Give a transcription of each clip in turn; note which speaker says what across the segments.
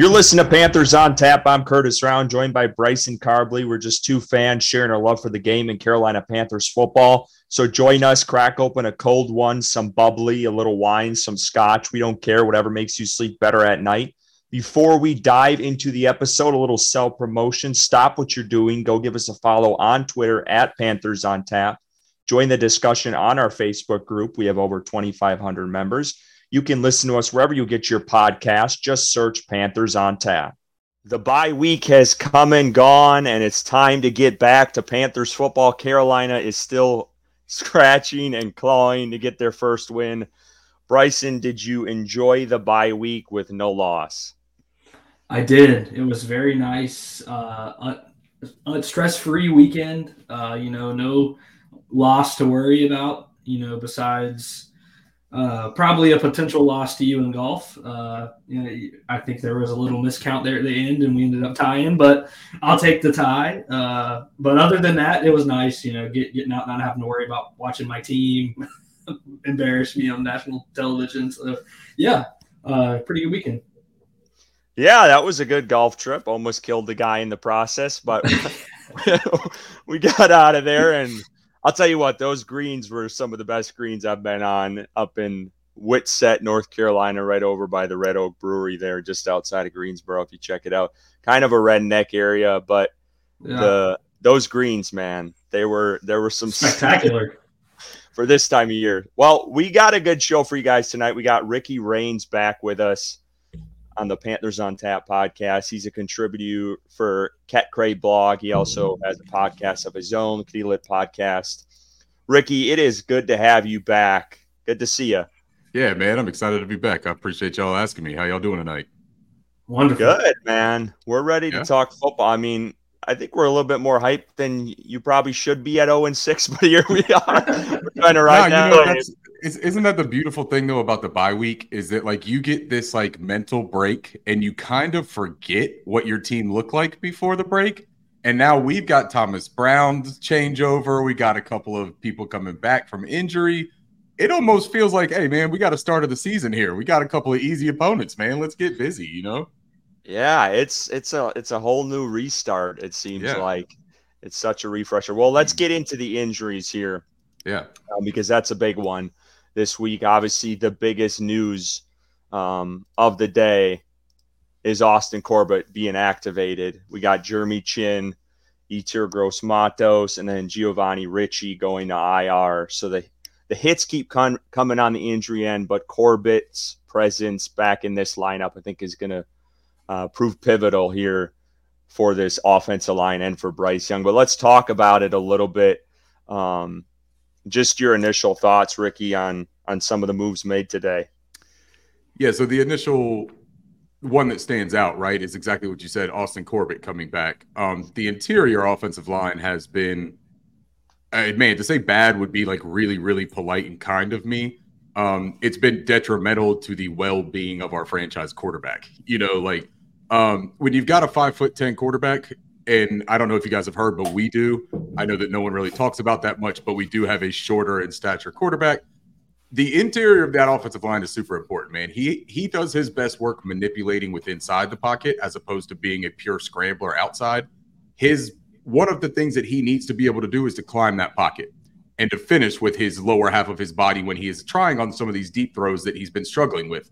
Speaker 1: You're listening to Panthers on Tap. I'm Curtis Rauen, joined by Bryson Karbley. We're just two fans sharing our love for the game and Carolina Panthers football. So join us, crack open a cold one, some bubbly, a little wine, some scotch. We don't care, whatever makes you sleep better at night. Before we dive into the episode, a little self promotion. Stop what you're doing. Go give us a follow on Twitter at Panthers on Tap. Join the discussion on our Facebook group. We have over 2,500 members. You can listen to us wherever you get your podcast. Just search Panthers on Tap. The bye week has come and gone, and it's time to get back to Panthers football. Carolina is still scratching and clawing to get their first win. Bryson, did you enjoy the bye week with no loss?
Speaker 2: I did. It was very nice, uh, stress free weekend. Uh, you know, no loss to worry about. You know, besides uh, probably a potential loss to you in golf. Uh, you know, I think there was a little miscount there at the end, and we ended up tying. But I'll take the tie. Uh, but other than that, it was nice. You know, get, getting out, not having to worry about watching my team embarrass me on national television. So, yeah, uh, pretty good weekend.
Speaker 1: Yeah, that was a good golf trip. Almost killed the guy in the process, but we got out of there and I'll tell you what, those greens were some of the best greens I've been on up in Whitsett, North Carolina, right over by the Red Oak Brewery there, just outside of Greensboro. If you check it out, kind of a redneck area, but yeah. the those greens, man, they were there were some
Speaker 2: spectacular
Speaker 1: for this time of year. Well, we got a good show for you guys tonight. We got Ricky Raines back with us on the Panthers on Tap podcast. He's a contributor for Cat Crave blog. He also has a podcast of his own, Kitty Lit podcast. Ricky, it is good to have you back. Good to see you.
Speaker 3: Yeah, man, I'm excited to be back. I appreciate y'all asking me. How y'all doing tonight?
Speaker 2: Wonderful.
Speaker 1: Good, man. We're ready yeah. to talk football. I mean, I think we're a little bit more hyped than you probably should be at 0 and 6, but here we are. we're trying to ride nah,
Speaker 3: you know, isn't that the beautiful thing though about the bye week? Is that like you get this like mental break and you kind of forget what your team looked like before the break. And now we've got Thomas Brown's changeover. We got a couple of people coming back from injury. It almost feels like, hey man, we got a start of the season here. We got a couple of easy opponents, man. Let's get busy, you know?
Speaker 1: Yeah, it's it's a it's a whole new restart. It seems yeah. like it's such a refresher. Well, let's get into the injuries here.
Speaker 3: Yeah,
Speaker 1: um, because that's a big one this week. Obviously, the biggest news um, of the day is Austin Corbett being activated. We got Jeremy Chinn, Yetur Gross Matos, and then Giovanni Ricci going to IR. So the the hits keep con- coming on the injury end, but Corbett's presence back in this lineup, I think, is going to uh, prove pivotal here for this offensive line and for Bryce Young. But let's talk about it a little bit. Um, just your initial thoughts, Ricky, on on some of the moves made today.
Speaker 3: Yeah, so the initial one that stands out, right, is exactly what you said. Austin Corbett coming back. Um, the interior offensive line has been, uh, man, to say bad would be like really, really polite and kind of me. Um, it's been detrimental to the well-being of our franchise quarterback. You know, like um, when you've got a five foot ten quarterback and I don't know if you guys have heard, but we do. I know that no one really talks about that much, but we do have a shorter in stature quarterback. The interior of that offensive line is super important, man. He he does his best work manipulating with inside the pocket as opposed to being a pure scrambler outside. His one of the things that he needs to be able to do is to climb that pocket and to finish with his lower half of his body when he is trying on some of these deep throws that he's been struggling with.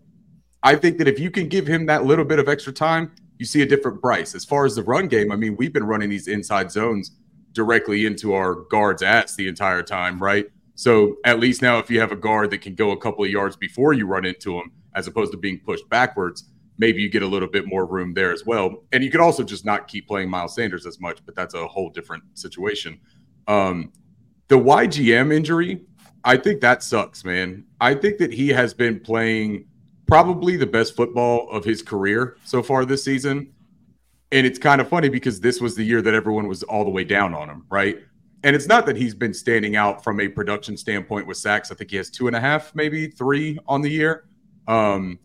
Speaker 3: I think that if you can give him that little bit of extra time, you see a different Bryce. As far as the run game, I mean, we've been running these inside zones directly into our guards' ass the entire time, right? So at least now, if you have a guard that can go a couple of yards before you run into him, as opposed to being pushed backwards, maybe you get a little bit more room there as well. And you could also just not keep playing Miles Sanders as much, but that's a whole different situation. Um, the YGM injury, I think that sucks, man. I think that he has been playing probably the best football of his career so far this season. And it's kind of funny because this was the year that everyone was all the way down on him, right? And it's not that he's been standing out from a production standpoint with sacks. I think he has two and a half, maybe three on the year. Um,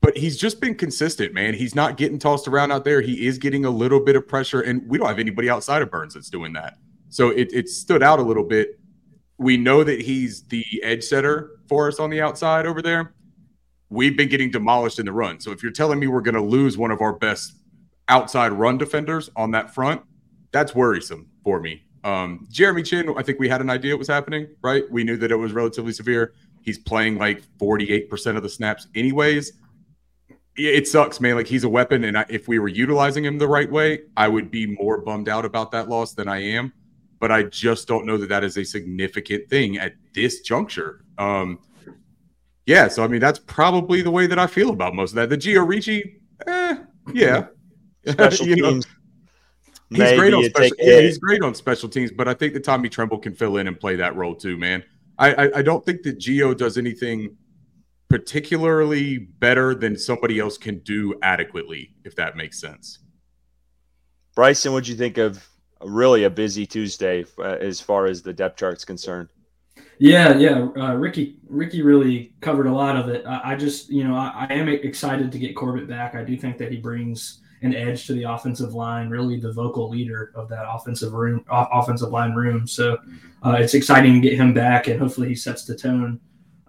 Speaker 3: but he's just been consistent, man. He's not getting tossed around out there. He is getting a little bit of pressure, and we don't have anybody outside of Burns that's doing that. So it, it stood out a little bit. We know that he's the edge setter for us on the outside over there we've been getting demolished in the run. So if you're telling me we're going to lose one of our best outside run defenders on that front, that's worrisome for me. Um, Jeremy Chinn, I think we had an idea it was happening, right? We knew that it was relatively severe. He's playing like 48% of the snaps, anyways. It sucks, man. Like he's a weapon. And I, if we were utilizing him the right way, I would be more bummed out about that loss than I am. But I just don't know that that is a significant thing at this juncture. Um, yeah, so I mean, that's probably the way that I feel about most of that. The Gio Ricci, eh, yeah.
Speaker 1: Special you teams. Know,
Speaker 3: He's great on special. Yeah, he's great on special teams, but I think that Tommy Tremble can fill in and play that role too, man. I, I, I don't think that Gio does anything particularly better than somebody else can do adequately, if that makes sense.
Speaker 1: Bryson, what'd you think of really a busy Tuesday uh, as far as the depth chart's concerned?
Speaker 2: Yeah, yeah. Uh, Ricky, Ricky really covered a lot of it. I, I just, you know, I, I, am excited to get Corbett back. I do think that he brings an edge to the offensive line, really the vocal leader of that offensive room, offensive line room. So uh, it's exciting to get him back, and hopefully he sets the tone.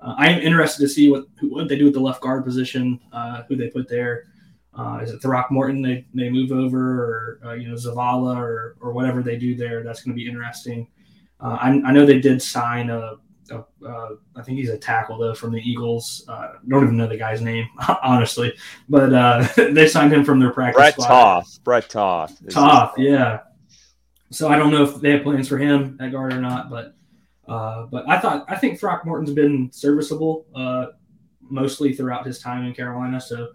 Speaker 2: Uh, I am interested to see what what they do with the left guard position, uh, who they put there. Uh, is it Throckmorton they, they move over, or uh, you know Zavala, or or whatever they do there? That's going to be interesting. Uh, I, I, know they did sign a uh, I think he's a tackle though from the Eagles. Uh, don't even know the guy's name honestly, but uh, they signed him from their practice.
Speaker 1: Brett squad. Toth. Brett Toth.
Speaker 2: Toth, yeah. So I don't know if they have plans for him at guard or not, but uh, but I thought I think Throckmorton's been serviceable uh, mostly throughout his time in Carolina. So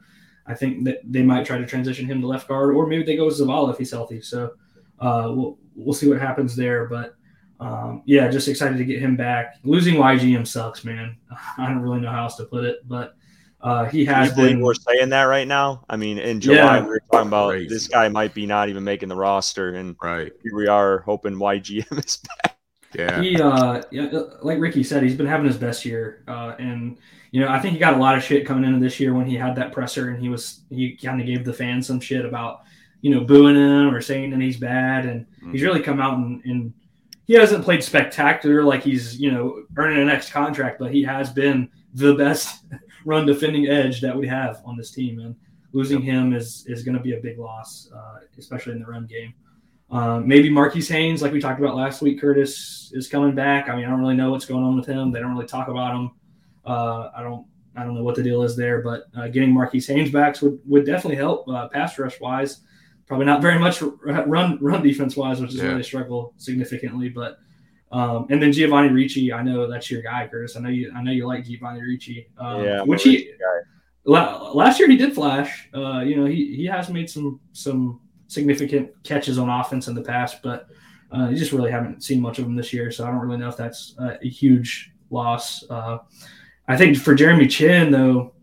Speaker 2: I think that they might try to transition him to left guard, or maybe they go with Zavala if he's healthy. So uh, we'll we'll see what happens there, but um, yeah, just excited to get him back. Losing YGM sucks, man. I don't really know how else to put it, but uh, he has been.
Speaker 1: We're saying that right now. I mean, in July yeah. we were talking about Crazy. this guy might be not even making the roster, and
Speaker 3: right
Speaker 1: here we are hoping YGM is back.
Speaker 2: Yeah, he uh, yeah, like Ricky said, he's been having his best year, uh, and you know, I think he got a lot of shit coming into this year when he had that presser, and he was he kind of gave the fans some shit about you know booing him or saying that he's bad, and mm-hmm. he's really come out and, and he hasn't played spectacular like he's you know earning an next contract, but he has been the best run defending edge that we have on this team, and losing him is is going to be a big loss, uh, especially in the run game. Um, maybe Marquis Haynes, like we talked about last week, Curtis is coming back. I mean, I don't really know what's going on with him. They don't really talk about him. Uh, I don't I don't know what the deal is there, but uh, getting Marquis Haynes back would, would definitely help uh, pass rush wise probably not very much run run defense wise, which is yeah. where they struggle significantly. But um, and then Giovanni Ricci, I know that's your guy, Curtis. I know you I know you like Giovanni Ricci. Um, yeah, which he la- last year he did flash. Uh, you know, he he has made some some significant catches on offense in the past, but uh, you just really haven't seen much of him this year. So I don't really know if that's a huge loss. Uh, I think for Jeremy Chinn though,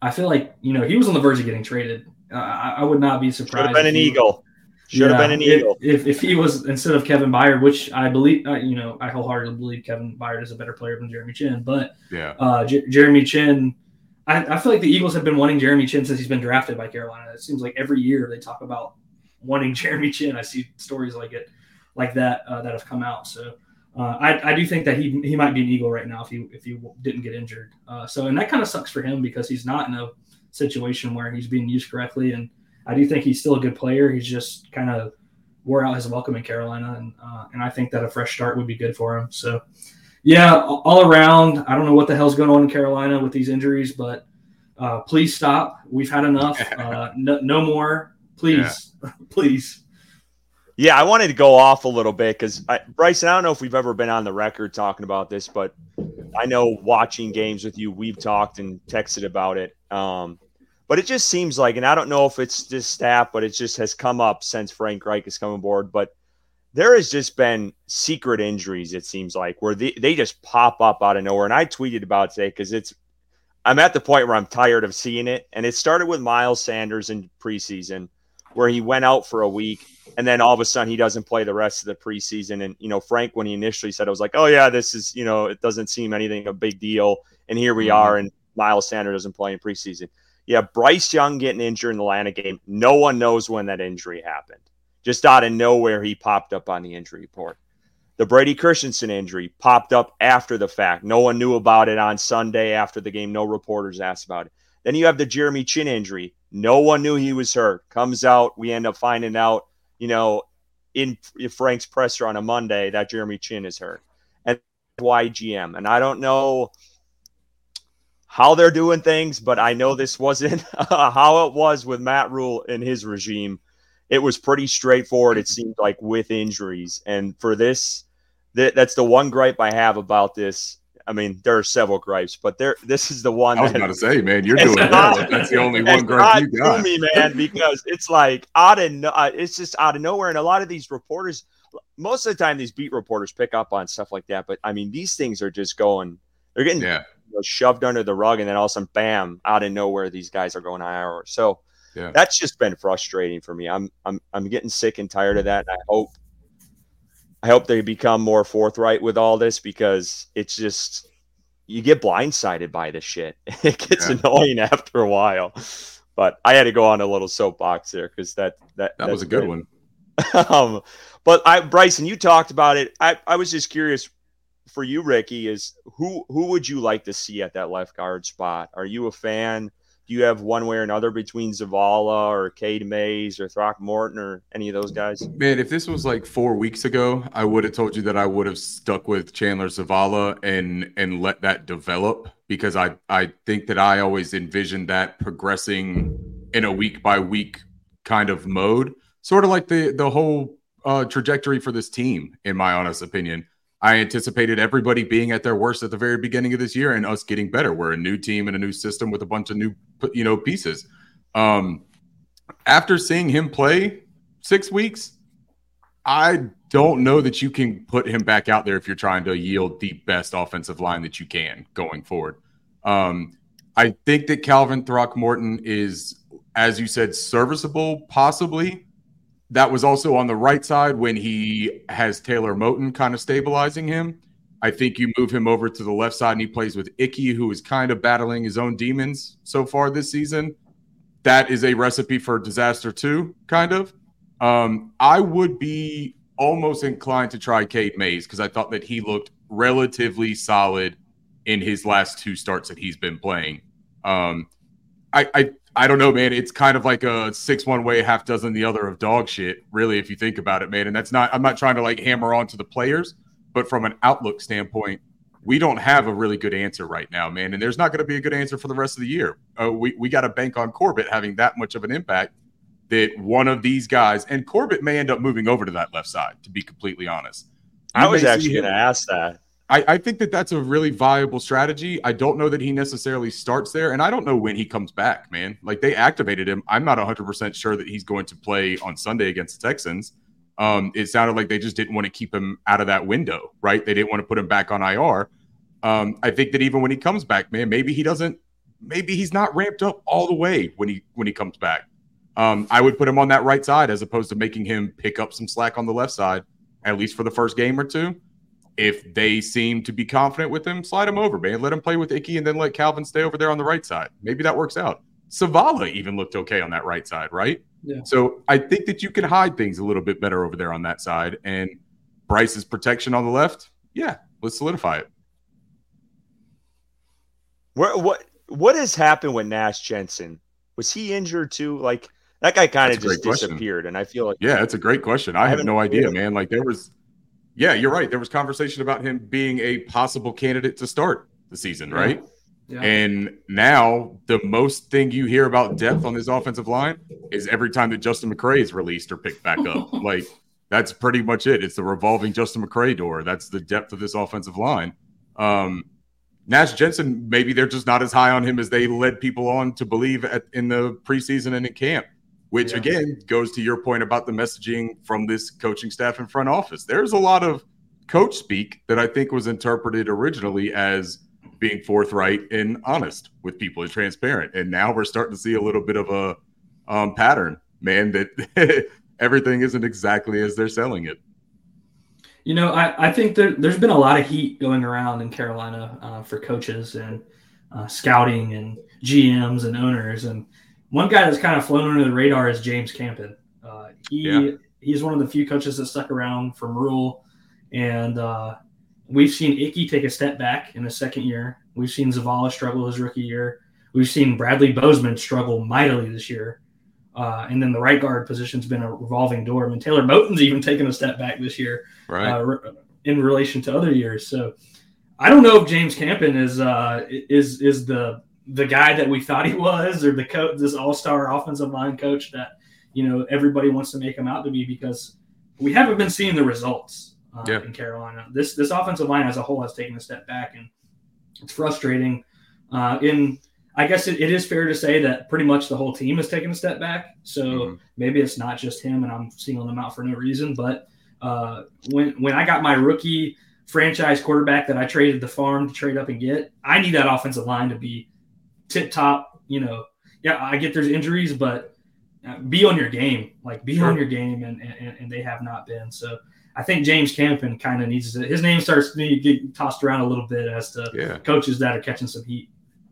Speaker 2: I feel like you know he was on the verge of getting traded uh, I, would not be surprised.
Speaker 1: Should have been an Eagle. Should yeah, have been an Eagle.
Speaker 2: If, if, if he was instead of Kevin Byard, which I believe, uh, you know, I wholeheartedly believe Kevin Byard is a better player than Jeremy Chinn. But
Speaker 3: yeah,
Speaker 2: uh, J- Jeremy Chinn, I, I, feel like the Eagles have been wanting Jeremy Chinn since he's been drafted by Carolina. It seems like every year they talk about wanting Jeremy Chinn. I see stories like it, like that, uh, that have come out. So. Uh, I, I, do think that he he might be an Eagle right now if he if he didn't get injured. Uh, so and that kind of sucks for him because he's not in a situation where he's being used correctly. And I do think he's still a good player. He's just kind of wore out his welcome in Carolina, and uh, and I think that a fresh start would be good for him. So, yeah, all around, I don't know what the hell's going on in Carolina with these injuries, but uh, please stop. We've had enough. Uh, no, no, more, please, yeah. please.
Speaker 1: Yeah, I wanted to go off a little bit because Bryson, I don't know if we've ever been on the record talking about this, but I know watching games with you, we've talked and texted about it. Um, but it just seems like, and I don't know if it's this staff, but it just has come up since Frank Reich has come aboard. But there has just been secret injuries, it seems like, where they, they just pop up out of nowhere. And I tweeted about today because it's, I'm at the point where I'm tired of seeing it. And it started with Miles Sanders in preseason, where he went out for a week. And then all of a sudden he doesn't play the rest of the preseason. And, you know, Frank, when he initially said, I was like, oh, yeah, this is, you know, it doesn't seem anything a big deal. And here we mm-hmm. are. And Miles Sanders doesn't play in preseason. Yeah, Bryce Young getting injured in the Atlanta game. No one knows when that injury happened. Just out of nowhere, he popped up on the injury report. The Brady Christensen injury popped up after the fact. No one knew about it on Sunday after the game. No reporters asked about it. Then you have the Jeremy Chinn injury. No one knew he was hurt. Comes out, we end up finding out, you know, in Frank's presser on a Monday that Jeremy Chinn is hurt. And YGM. And I don't know how they're doing things, but I know this wasn't how it was with Matt Rhule in his regime. It was pretty straightforward, it seemed like, with injuries. And for this, th- that's the one gripe I have about this. I mean, there are several gripes, but there. This is the one.
Speaker 3: I was
Speaker 1: that,
Speaker 3: about to say, man, you're doing not, That's the only one gripe you got,
Speaker 1: me, man, because it's like out of no, uh, it's just out of nowhere, and a lot of these reporters, most of the time, these beat reporters pick up on stuff like that. But I mean, these things are just going. They're getting yeah. you know, shoved under the rug, and then all of a sudden, bam! Out of nowhere, these guys are going IR. So yeah. that's just been frustrating for me. I'm I'm I'm getting sick and tired of that. And I hope I hope they become more forthright with all this because it's just you get blindsided by this shit. It gets yeah. annoying after a while. But I had to go on a little soapbox there because that that
Speaker 3: that was a good one.
Speaker 1: um, but I Bryson, you talked about it. I, I was just curious for you, Ricky, is who who would you like to see at that left guard spot? Are you a fan? Do you have one way or another between Zavala or Cade Mays or Throckmorton or any of those guys?
Speaker 3: Man, if this was like four weeks ago, I would have told you that I would have stuck with Chandler Zavala and and let that develop because I I think that I always envisioned that progressing in a week by week kind of mode, sort of like the the whole uh, trajectory for this team, in my honest opinion. I anticipated everybody being at their worst at the very beginning of this year and us getting better. We're a new team and a new system with a bunch of new, you know, pieces. Um, after seeing him play six weeks, I don't know that you can put him back out there if you're trying to yield the best offensive line that you can going forward. Um, I think that Calvin Throckmorton is, as you said, serviceable, possibly that was also on the right side when he has Taylor Moton kind of stabilizing him. I think you move him over to the left side and he plays with Ickey, who is kind of battling his own demons so far this season. That is a recipe for disaster too, kind of. Um, I would be almost inclined to try Cade Mays because I thought that he looked relatively solid in his last two starts that he's been playing. Um, I, I I don't know, man. It's kind of like a six one way, half dozen the other of dog shit, really, if you think about it, man. And that's not, I'm not trying to like hammer on to the players, but from an outlook standpoint, we don't have a really good answer right now, man. And there's not going to be a good answer for the rest of the year. Uh, we we got to bank on Corbett having that much of an impact that one of these guys, and Corbett may end up moving over to that left side, to be completely honest.
Speaker 1: You I was actually going to ask that.
Speaker 3: I, I, think that that's a really viable strategy. I don't know that he necessarily starts there, and I don't know when he comes back, man. Like they activated him. I'm not 100% sure that he's going to play on Sunday against the Texans. Um, it sounded like they just didn't want to keep him out of that window, right? They didn't want to put him back on IR. Um, I think that even when he comes back, man, maybe he doesn't, maybe he's not ramped up all the way when he when he comes back. Um, I would put him on that right side as opposed to making him pick up some slack on the left side, at least for the first game or two if they seem to be confident with him, slide him over, man. Let him play with Icky and then let Calvin stay over there on the right side. Maybe that works out. Zavala even looked okay on that right side, right? Yeah. So I think that you can hide things a little bit better over there on that side. And Bryce's protection on the left, yeah, let's solidify it.
Speaker 1: Where, what what has happened with Nash Jensen? Was he injured too? Like that guy kind of just disappeared, and I feel like
Speaker 3: yeah, it's a great question. I, I have no idea, man. Like there was yeah, you're right. There was conversation about him being a possible candidate to start the season, right? Yeah. And now the most thing you hear about depth on this offensive line is every time that Justin McCray is released or picked back up. like that's pretty much it. It's the revolving Justin McCray door. That's the depth of this offensive line. Um, Nash Jensen, maybe they're just not as high on him as they led people on to believe at, in the preseason and in camp which yeah. again goes to your point about the messaging from this coaching staff and front office. There's a lot of coach speak that I think was interpreted originally as being forthright and honest with people and transparent. And now we're starting to see a little bit of a um, pattern, man, that everything isn't exactly as they're selling it.
Speaker 2: You know, I, I think there, has been a lot of heat going around in Carolina uh, for coaches and uh, scouting and GMs and owners. And one guy that's kind of flown under the radar is James Campen. Uh, he yeah. he's one of the few coaches that stuck around from Rhule, And uh, we've seen Icky take a step back in the second year. We've seen Zavala struggle his rookie year. We've seen Bradley Bozeman struggle mightily this year. Uh, and then the right guard position's been a revolving door. I mean, Taylor Moton's even taken a step back this year
Speaker 3: right.
Speaker 2: uh, in relation to other years. So I don't know if James Campen is uh, is is the the guy that we thought he was, or the coach, this all star offensive line coach that you know everybody wants to make him out to be, because we haven't been seeing the results uh,
Speaker 3: Yeah.
Speaker 2: in Carolina. This this offensive line as a whole has taken a step back, and it's frustrating. Uh, in I guess it, it is fair to say that pretty much the whole team has taken a step back. So
Speaker 3: Mhm.
Speaker 2: maybe it's not just him, and I'm singling him out for no reason. But uh, when when I got my rookie franchise quarterback that I traded the farm to trade up and get, I need that offensive line to be tip top. You know, yeah, I get there's injuries, but uh, be on your game, like be
Speaker 3: Sure.
Speaker 2: on your game, and, and and they have not been. So I think James Campen kind of needs to. His name starts to get tossed around a little bit as to
Speaker 3: Yeah.
Speaker 2: coaches that are catching some heat.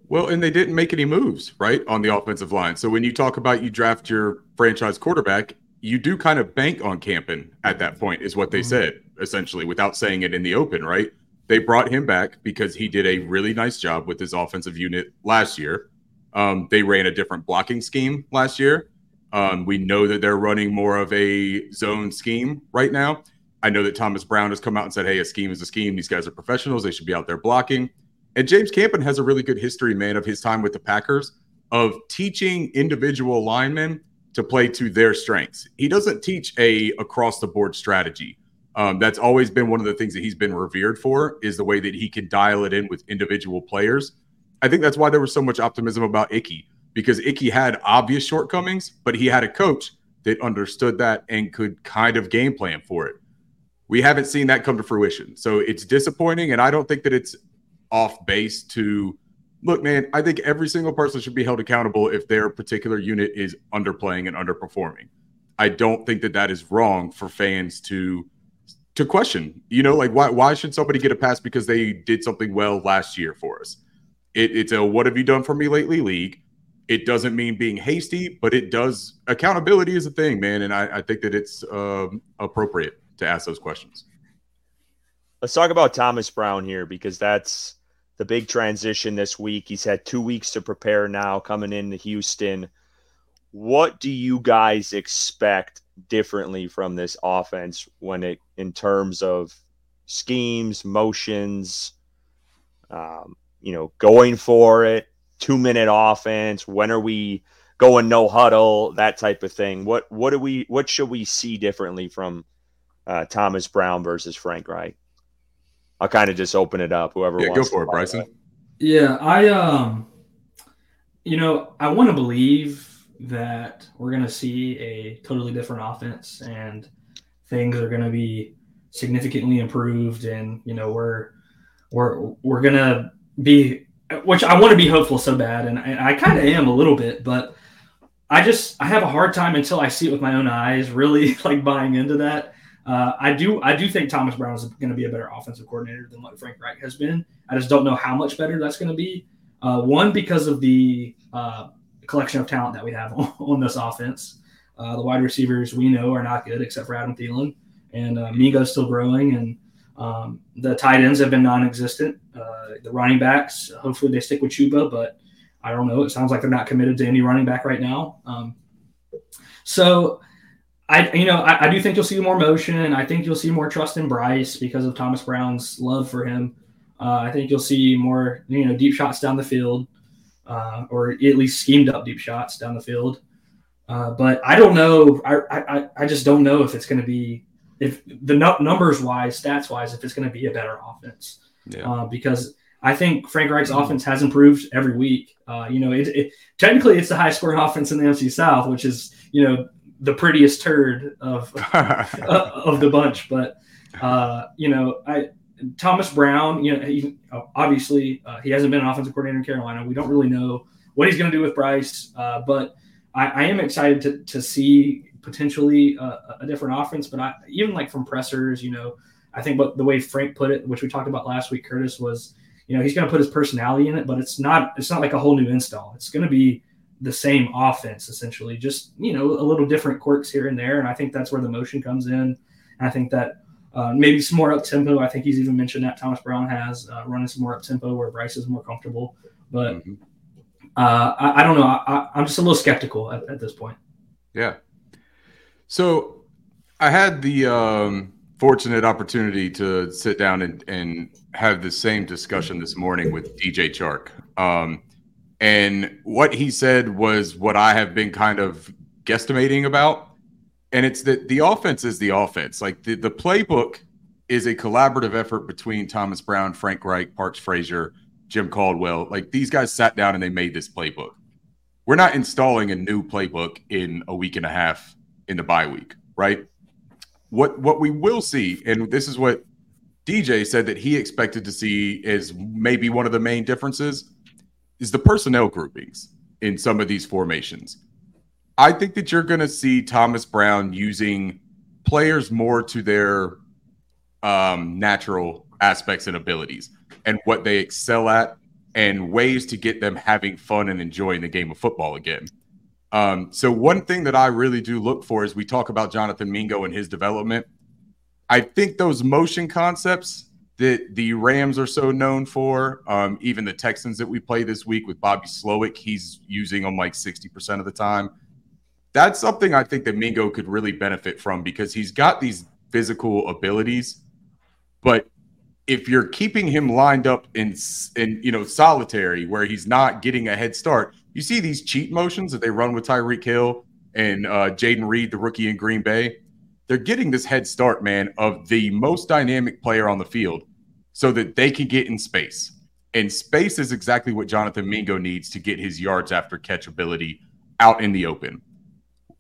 Speaker 3: Well, and they didn't make any moves, right, on the offensive line. So when you talk about you draft your franchise quarterback, you do kind of bank on Campen at that point, is what they
Speaker 2: Mhm.
Speaker 3: said, essentially, without saying it in the open, right? They brought him back because he did a really nice job with his offensive unit last year. Um, they ran a different blocking scheme last year. Um, we know that they're running more of a zone scheme right now. I know that Thomas Brown has come out and said, hey, a scheme is a scheme. These guys are professionals. They should be out there blocking. And James Campen has a really good history, man, of his time with the Packers of teaching individual linemen to play to their strengths. He doesn't teach a across the board strategy. Um, that's always been one of the things that he's been revered for is the way that he can dial it in with individual players. I think that's why there was so much optimism about Icky because Icky had obvious shortcomings, but he had a coach that understood that and could kind of game plan for it. We haven't seen that come to fruition. So it's disappointing. And I don't think that it's off base to look, man, I think every single person should be held accountable if their particular unit is underplaying and underperforming. I don't think that that is wrong for fans to to question. You know, like why why should somebody get a pass because they did something well last year for us? It, it's a what have you done for me lately league. It doesn't mean being hasty, but it does. Accountability is a thing, man, and I, I think that it's um, appropriate to ask those questions.
Speaker 1: Let's talk about Thomas Brown here because that's the big transition this week. He's had two weeks to prepare now coming into Houston. What do you guys expect differently from this offense when it in terms of schemes, motions, um, you know, going for it, two minute offense? When are we going no huddle? That type of thing. What what do we what should we see differently from uh, Thomas Brown versus Frank Reich? I'll kind of just open it up. Whoever
Speaker 3: Yeah,
Speaker 1: wants
Speaker 3: go for
Speaker 1: to
Speaker 3: it, Bryson.
Speaker 2: Yeah, I um, you know, I want to believe that we're gonna see a totally different offense and things are gonna be significantly improved, and you know, we're we're we're gonna be, which I want to be hopeful so bad, and I, I kind of am a little bit, but I just I have a hard time until I see it with my own eyes, really like buying into that. Uh, I do I do think Thomas Brown is going to be a better offensive coordinator than what Frank Reich has been. I just don't know how much better that's going to be. Uh, one because of the uh, collection of talent that we have on, on this offense. Uh, the wide receivers we know are not good except for Adam Thielen, and uh, Mingo's still growing, and um, the tight ends have been non-existent. Uh, the running backs, hopefully they stick with Chuba, but I don't know. It sounds like they're not committed to any running back right now. Um, so I, you know, I, I, do think you'll see more motion. I think you'll see more trust in Bryce because of Thomas Brown's love for him. Uh, I think you'll see more, you know, deep shots down the field, uh, or at least schemed up deep shots down the field. Uh, but I don't know. I, I, I just don't know if it's going to be, if the no, numbers wise, stats wise, if it's going to be a better offense.
Speaker 3: Yeah.
Speaker 2: Uh, because I think Frank Reich's offense has improved every week. Uh, you know, it, it, technically it's the high scoring offense in the NFC South, which is, you know, the prettiest turd of uh, of the bunch. But uh, you know, I Thomas Brown, you know, he, obviously uh, he hasn't been an offensive coordinator in Carolina. We don't really know what he's going to do with Bryce, uh, but I, I, am excited to, to see potentially a, a different offense. But I, even like from pressers, you know, I think what the way Frank put it, which we talked about last week, Curtis was, you know, he's going to put his personality in it, but it's not it's not like a whole new install. It's going to be the same offense essentially, just you know a little different quirks here and there. And I think that's where the motion comes in. And I think that uh, maybe some more up tempo. I think he's even mentioned that Thomas Brown has uh, running some more up tempo where Bryce is more comfortable. But mm-hmm. uh, I, I, don't know. I, am just a little skeptical at, at, this point.
Speaker 3: Yeah. So I had the um, fortunate opportunity to sit down and, and have the same discussion this morning with DJ Chark. Um, and what he said was what I have been kind of guesstimating about and it's that the offense is the offense. Like the, the playbook is a collaborative effort between Thomas Brown, Frank Reich, Parks Frazier, Jim Caldwell. Like these guys sat down and they made this playbook. We're not installing a new playbook in a week and a half in the bye week, right? What what we will see, and this is what DJ said that he expected to see is maybe one of the main differences is the personnel groupings in some of these formations. I think that you're going to see Thomas Brown using players more to their um, natural aspects and abilities and what they excel at and ways to get them having fun and enjoying the game of football again. Um, so, one thing that I really do look for is we talk about Jonathan Mingo and his development. I think those motion concepts that the Rams are so known for, um, even the Texans that we play this week with Bobby Slowik, he's using them like 60% of the time that's something I think that Mingo could really benefit from because he's got these physical abilities, but if you're keeping him lined up in in you know solitary where he's not getting a head start, you see these cheat motions that they run with Tyreek Hill and uh, Jayden Reed, the rookie in Green Bay. They're getting this head start, man, of the most dynamic player on the field, so that they can get in space. And space is exactly what Jonathan Mingo needs to get his yards after catch ability out in the open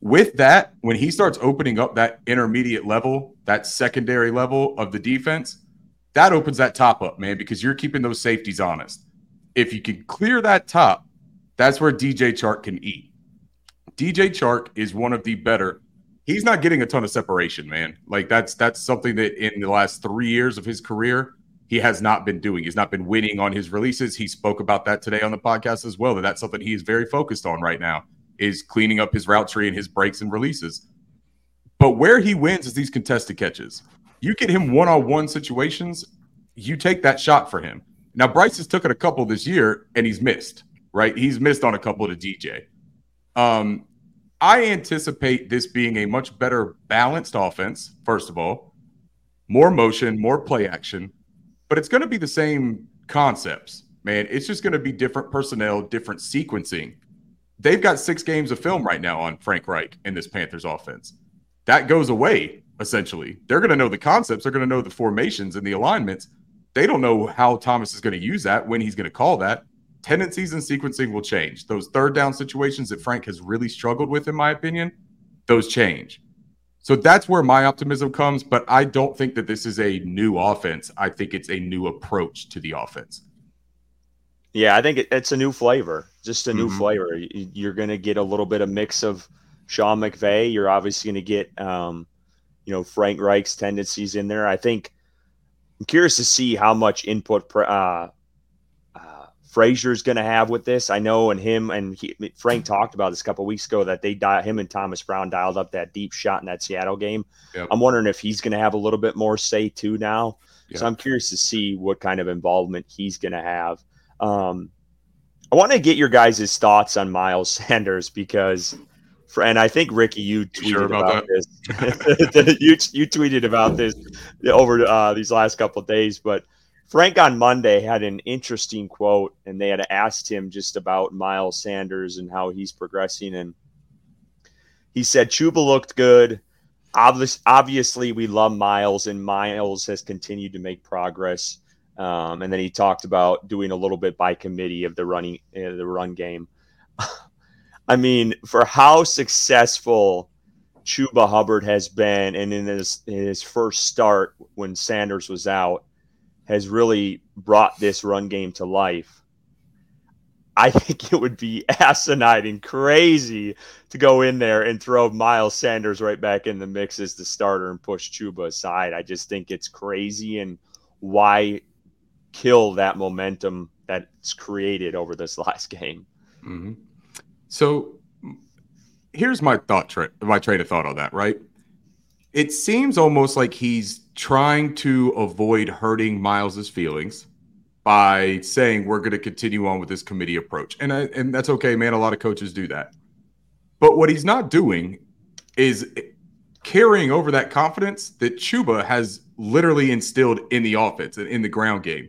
Speaker 3: with that, when he starts opening up that intermediate level, that secondary level of the defense, that opens that top up, man, because you're keeping those safeties honest. If you can clear that top, that's where DJ Chark can eat. DJ Chark is one of the better. He's not getting a ton of separation, man. Like that's that's something that in the last three years of his career, he has not been doing. He's not been winning on his releases. He spoke about that today on the podcast as well. That that's something he is very focused on right now is cleaning up his route tree and his breaks and releases. But where he wins is these contested catches. You get him one on one situations, you take that shot for him. Now, Bryce has taken a couple this year and he's missed, right? He's missed on a couple to DJ. Um, I anticipate this being a much better balanced offense, first of all, more motion, more play action, but it's going to be the same concepts, man. It's just going to be different personnel, different sequencing they've got six games of film right now on Frank Reich in this Panthers offense. That goes away essentially. They're going to know the concepts, they're going to know the formations and the alignments. They don't know how Thomas is going to use that, when he's going to call that. Tendencies and sequencing will change. Those third down situations that Frank has really struggled with, in my opinion, those change. So that's where my optimism comes. But I don't think that this is a new offense. I think it's a new approach to the offense.
Speaker 1: Yeah, I think it, it's a new flavor, just a new mm-hmm. flavor. You're going to get a little bit of mix of Sean McVay. You're obviously going to get, um, you know, Frank Reich's tendencies in there. I think I'm curious to see how much input uh, uh, Frazier's going to have with this. I know, and him and he, Frank talked about this a couple weeks ago that they dial him and Thomas Brown dialed up that deep shot in that Seattle game. Yep. I'm wondering if he's going to have a little bit more say too now. Yep. So I'm curious to see what kind of involvement he's going to have. Um, I want to get your guys' thoughts on Miles Sanders because, for, and I think Ricky, you tweeted sure about, about this. you you tweeted about this over uh, these last couple of days, but Frank on Monday had an interesting quote, and they had asked him just about Miles Sanders and how he's progressing, and he said Chuba looked good. Obviously, we love Miles, and Miles has continued to make progress. Um, and then he talked about doing a little bit by committee of the running uh, the run game. I mean, for how successful Chuba Hubbard has been, and in his in his first start when Sanders was out, has really brought this run game to life. I think it would be asinine and crazy to go in there and throw Miles Sanders right back in the mix as the starter and push Chuba aside. I just think it's crazy and why kill that momentum that's created over this last game.
Speaker 3: Mm-hmm. So here's my thought, tra- my train of thought on that. Right, it seems almost like he's trying to avoid hurting Miles's feelings by saying we're going to continue on with this committee approach. And I, and that's okay, man. A lot of coaches do that. But what he's not doing is carrying over that confidence that Chuba has literally instilled in the offense and in the ground game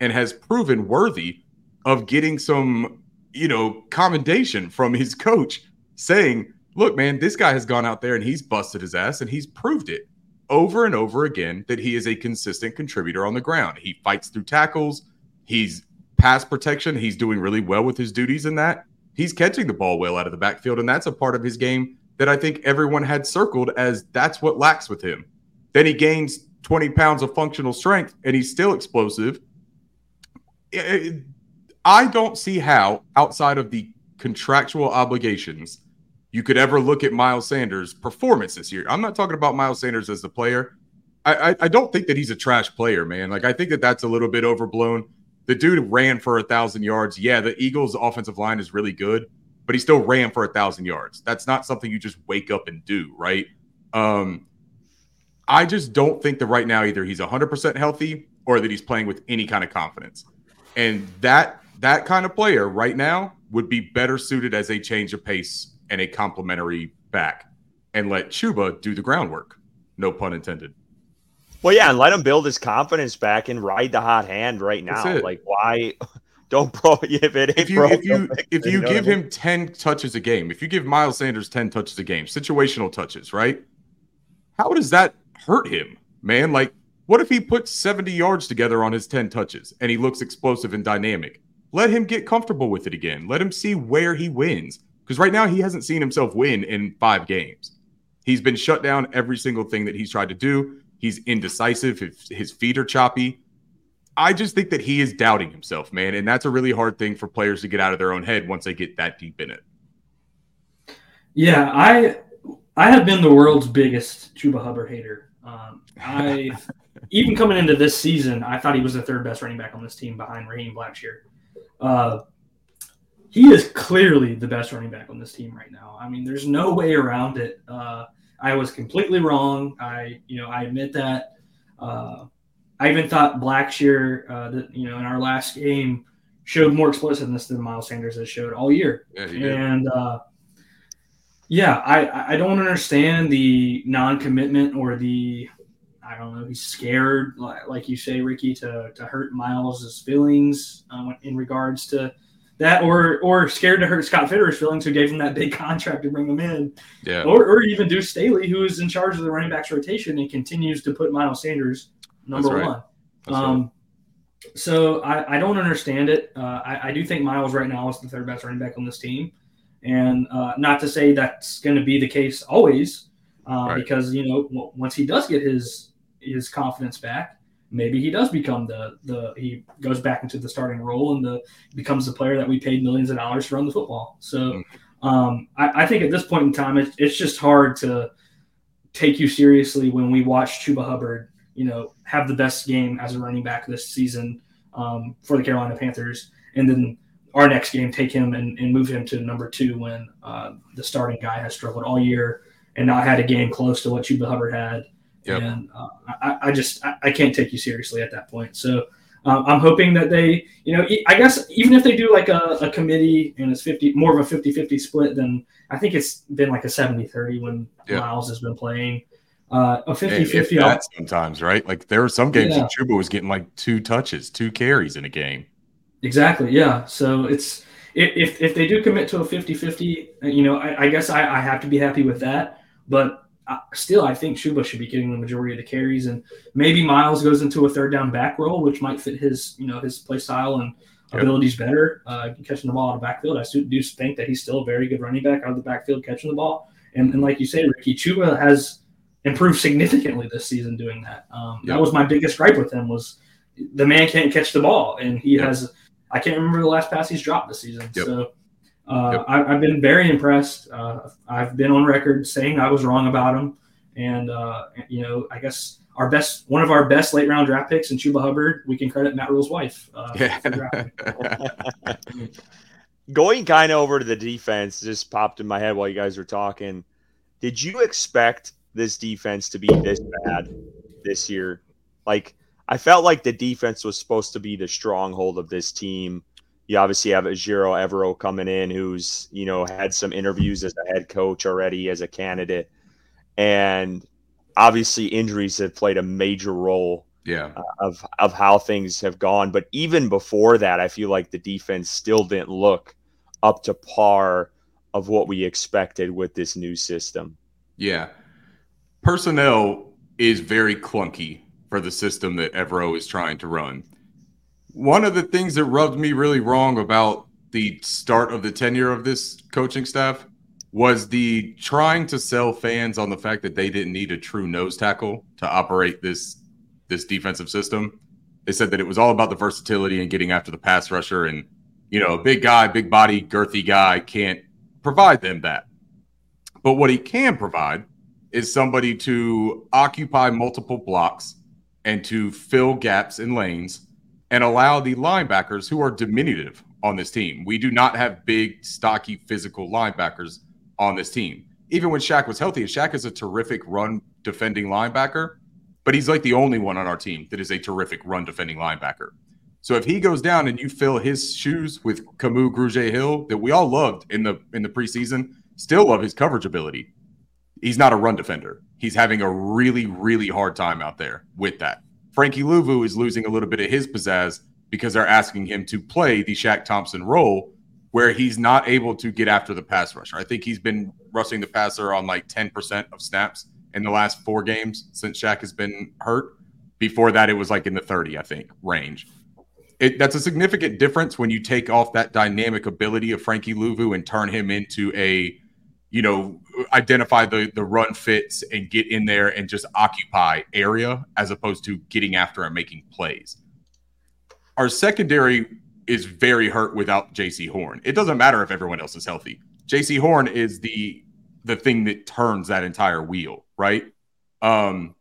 Speaker 3: and has proven worthy of getting some, you know, commendation from his coach saying, look, man, this guy has gone out there and he's busted his ass and he's proved it over and over again that he is a consistent contributor on the ground. He fights through tackles, he's pass protection, he's doing really well with his duties in that. He's catching the ball well out of the backfield, and that's a part of his game that I think everyone had circled as that's what lacks with him. Then he gains 20 pounds of functional strength and he's still explosive. I don't see how, outside of the contractual obligations, you could ever look at Miles Sanders' performance this year. I'm not talking about Miles Sanders as the player. I, I, I don't think that he's a trash player, man. Like I think that that's a little bit overblown. The dude ran for a thousand yards. Yeah, the Eagles' offensive line is really good, but he still ran for a thousand yards. That's not something you just wake up and do, right? Um, I just don't think that right now either he's 100% healthy or that he's playing with any kind of confidence. And that that kind of player right now would be better suited as a change of pace and a complementary back and let Chuba do the groundwork. No pun intended.
Speaker 1: Well, yeah, and let him build his confidence back and ride the hot hand right now. Like, why don't if it
Speaker 3: if you if you if you, give him 10 touches a game, if you give Miles Sanders 10 touches a game, situational touches, right? How does that hurt him, man? Like, what if he puts 70 yards together on his 10 touches and he looks explosive and dynamic? Let him get comfortable with it again. Let him see where he wins. Because right now he hasn't seen himself win in five games. He's been shut down every single thing that he's tried to do. He's indecisive. His, his feet are choppy. I just think that he is doubting himself, man. And that's a really hard thing for players to get out of their own head once they get that deep in it.
Speaker 2: Yeah, I I have been the world's biggest Chuba Hubbard hater. Um, I even coming into this season, I thought he was the third best running back on this team behind Raheem Blackshear. Uh, he is clearly the best running back on this team right now. I mean, there's no way around it. Uh, I was completely wrong. I, you know, I admit that. Uh, I even thought Blackshear, uh, that you know, in our last game, showed more explosiveness than Miles Sanders has showed all year. Yeah, and uh, yeah, I I don't understand the non-commitment or the I don't know he's scared like, like you say Ricky to to hurt Miles's feelings uh, in regards to that or or scared to hurt Scott Fitterer's feelings who gave him that big contract to bring him in.
Speaker 3: Yeah.
Speaker 2: Or, or even Deuce Staley, who is in charge of the running backs rotation and continues to put Miles Sanders number right. one. Um, right. So I, I don't understand it. Uh, I, I do think Miles right now is the third best running back on this team. And uh, not to say that's going to be the case always, uh, right. because you know once he does get his his confidence back, maybe he does become the the he goes back into the starting role and the becomes the player that we paid millions of dollars to run the football. So mm-hmm. um, I, I, think at this point in time, it, it's just hard to take you seriously when we watch Chuba Hubbard, you know, have the best game as a running back this season um, for the Carolina Panthers, and then our next game take him and, and move him to number two when uh, the starting guy has struggled all year and not had a game close to what Chuba Hubbard had Yep. And uh, I, I, just I, I, can't take you seriously at that point. So um, I'm hoping that they, you know, I guess even if they do like a, a committee and it's 50 more of a 50 50 split, then I think it's been like a 70 30 when yep. Miles has been playing. Uh, a 50 50
Speaker 3: sometimes, right? Like there are some games yeah. that Chuba was getting like two touches, two carries in a game.
Speaker 2: Exactly. Yeah. So it's, if, if they do commit to a 50 50, you know, I, I guess I, I have to be happy with that. But still, I think Chuba should be getting the majority of the carries, and maybe Miles goes into a third down back role, which might fit his, you know, his play style and yep. abilities better. Uh, catching the ball out of the backfield, I do think that he's still a very good running back out of the backfield catching the ball. And, and like you say, Ricky Chuba has improved significantly this season doing that. Um, yep. That was my biggest gripe with him was the man can't catch the ball, and he yep. has. I can't remember the last pass he's dropped this season. So uh, yep. I, have been very impressed. Uh, I've been on record saying I was wrong about him, and uh, you know, I guess our best, one of our best late round draft picks in Chuba Hubbard, we can credit Matt Rhule's wife. Uh, yeah.
Speaker 1: Going kind of over to the defense, just popped in my head while you guys were talking. Did you expect this defense to be this bad this year. Like I felt like the defense was supposed to be the stronghold of this team. You obviously have Ejiro Evero coming in, who's you know had some interviews as a head coach already as a candidate, and obviously injuries have played a major role
Speaker 3: yeah
Speaker 1: uh, of of how things have gone. But even before that, I feel like the defense still didn't look up to par of what we expected with this new system.
Speaker 3: Yeah, personnel is very clunky for the system that Evero is trying to run. One of the things that rubbed me really wrong about the start of the tenure of this coaching staff was the trying to sell fans on the fact that they didn't need a true nose tackle to operate this this defensive system. They said that it was all about the versatility and getting after the pass rusher and you know, a big guy, big body, girthy guy can't provide them that. But what he can provide is somebody to occupy multiple blocks and to fill gaps in lanes and allow the linebackers who are diminutive on this team. We do not have big, stocky, physical linebackers on this team. Even when Shaq was healthy, Shaq is a terrific run defending linebacker, but he's like the only one on our team that is a terrific run defending linebacker. So if he goes down and you fill his shoes with Kamu Grugier Hill, that we all loved in the in the preseason, still love his coverage ability. He's not a run defender. He's having a really, really hard time out there with that. Frankie Luvu is losing a little bit of his pizzazz because they're asking him to play the Shaq Thompson role where he's not able to get after the pass rusher. I think he's been rushing the passer on like 10% of snaps in the last four games since Shaq has been hurt. Before that, it was like in the 30, I think, range. It, that's a significant difference when you take off that dynamic ability of Frankie Luvu and turn him into a, you know, identify the the run fits and get in there and just occupy area as opposed to getting after and making plays. Our secondary is very hurt without Jaycee Horn. It doesn't matter if everyone else is healthy. Jaycee Horn is the the thing that turns that entire wheel, right? Um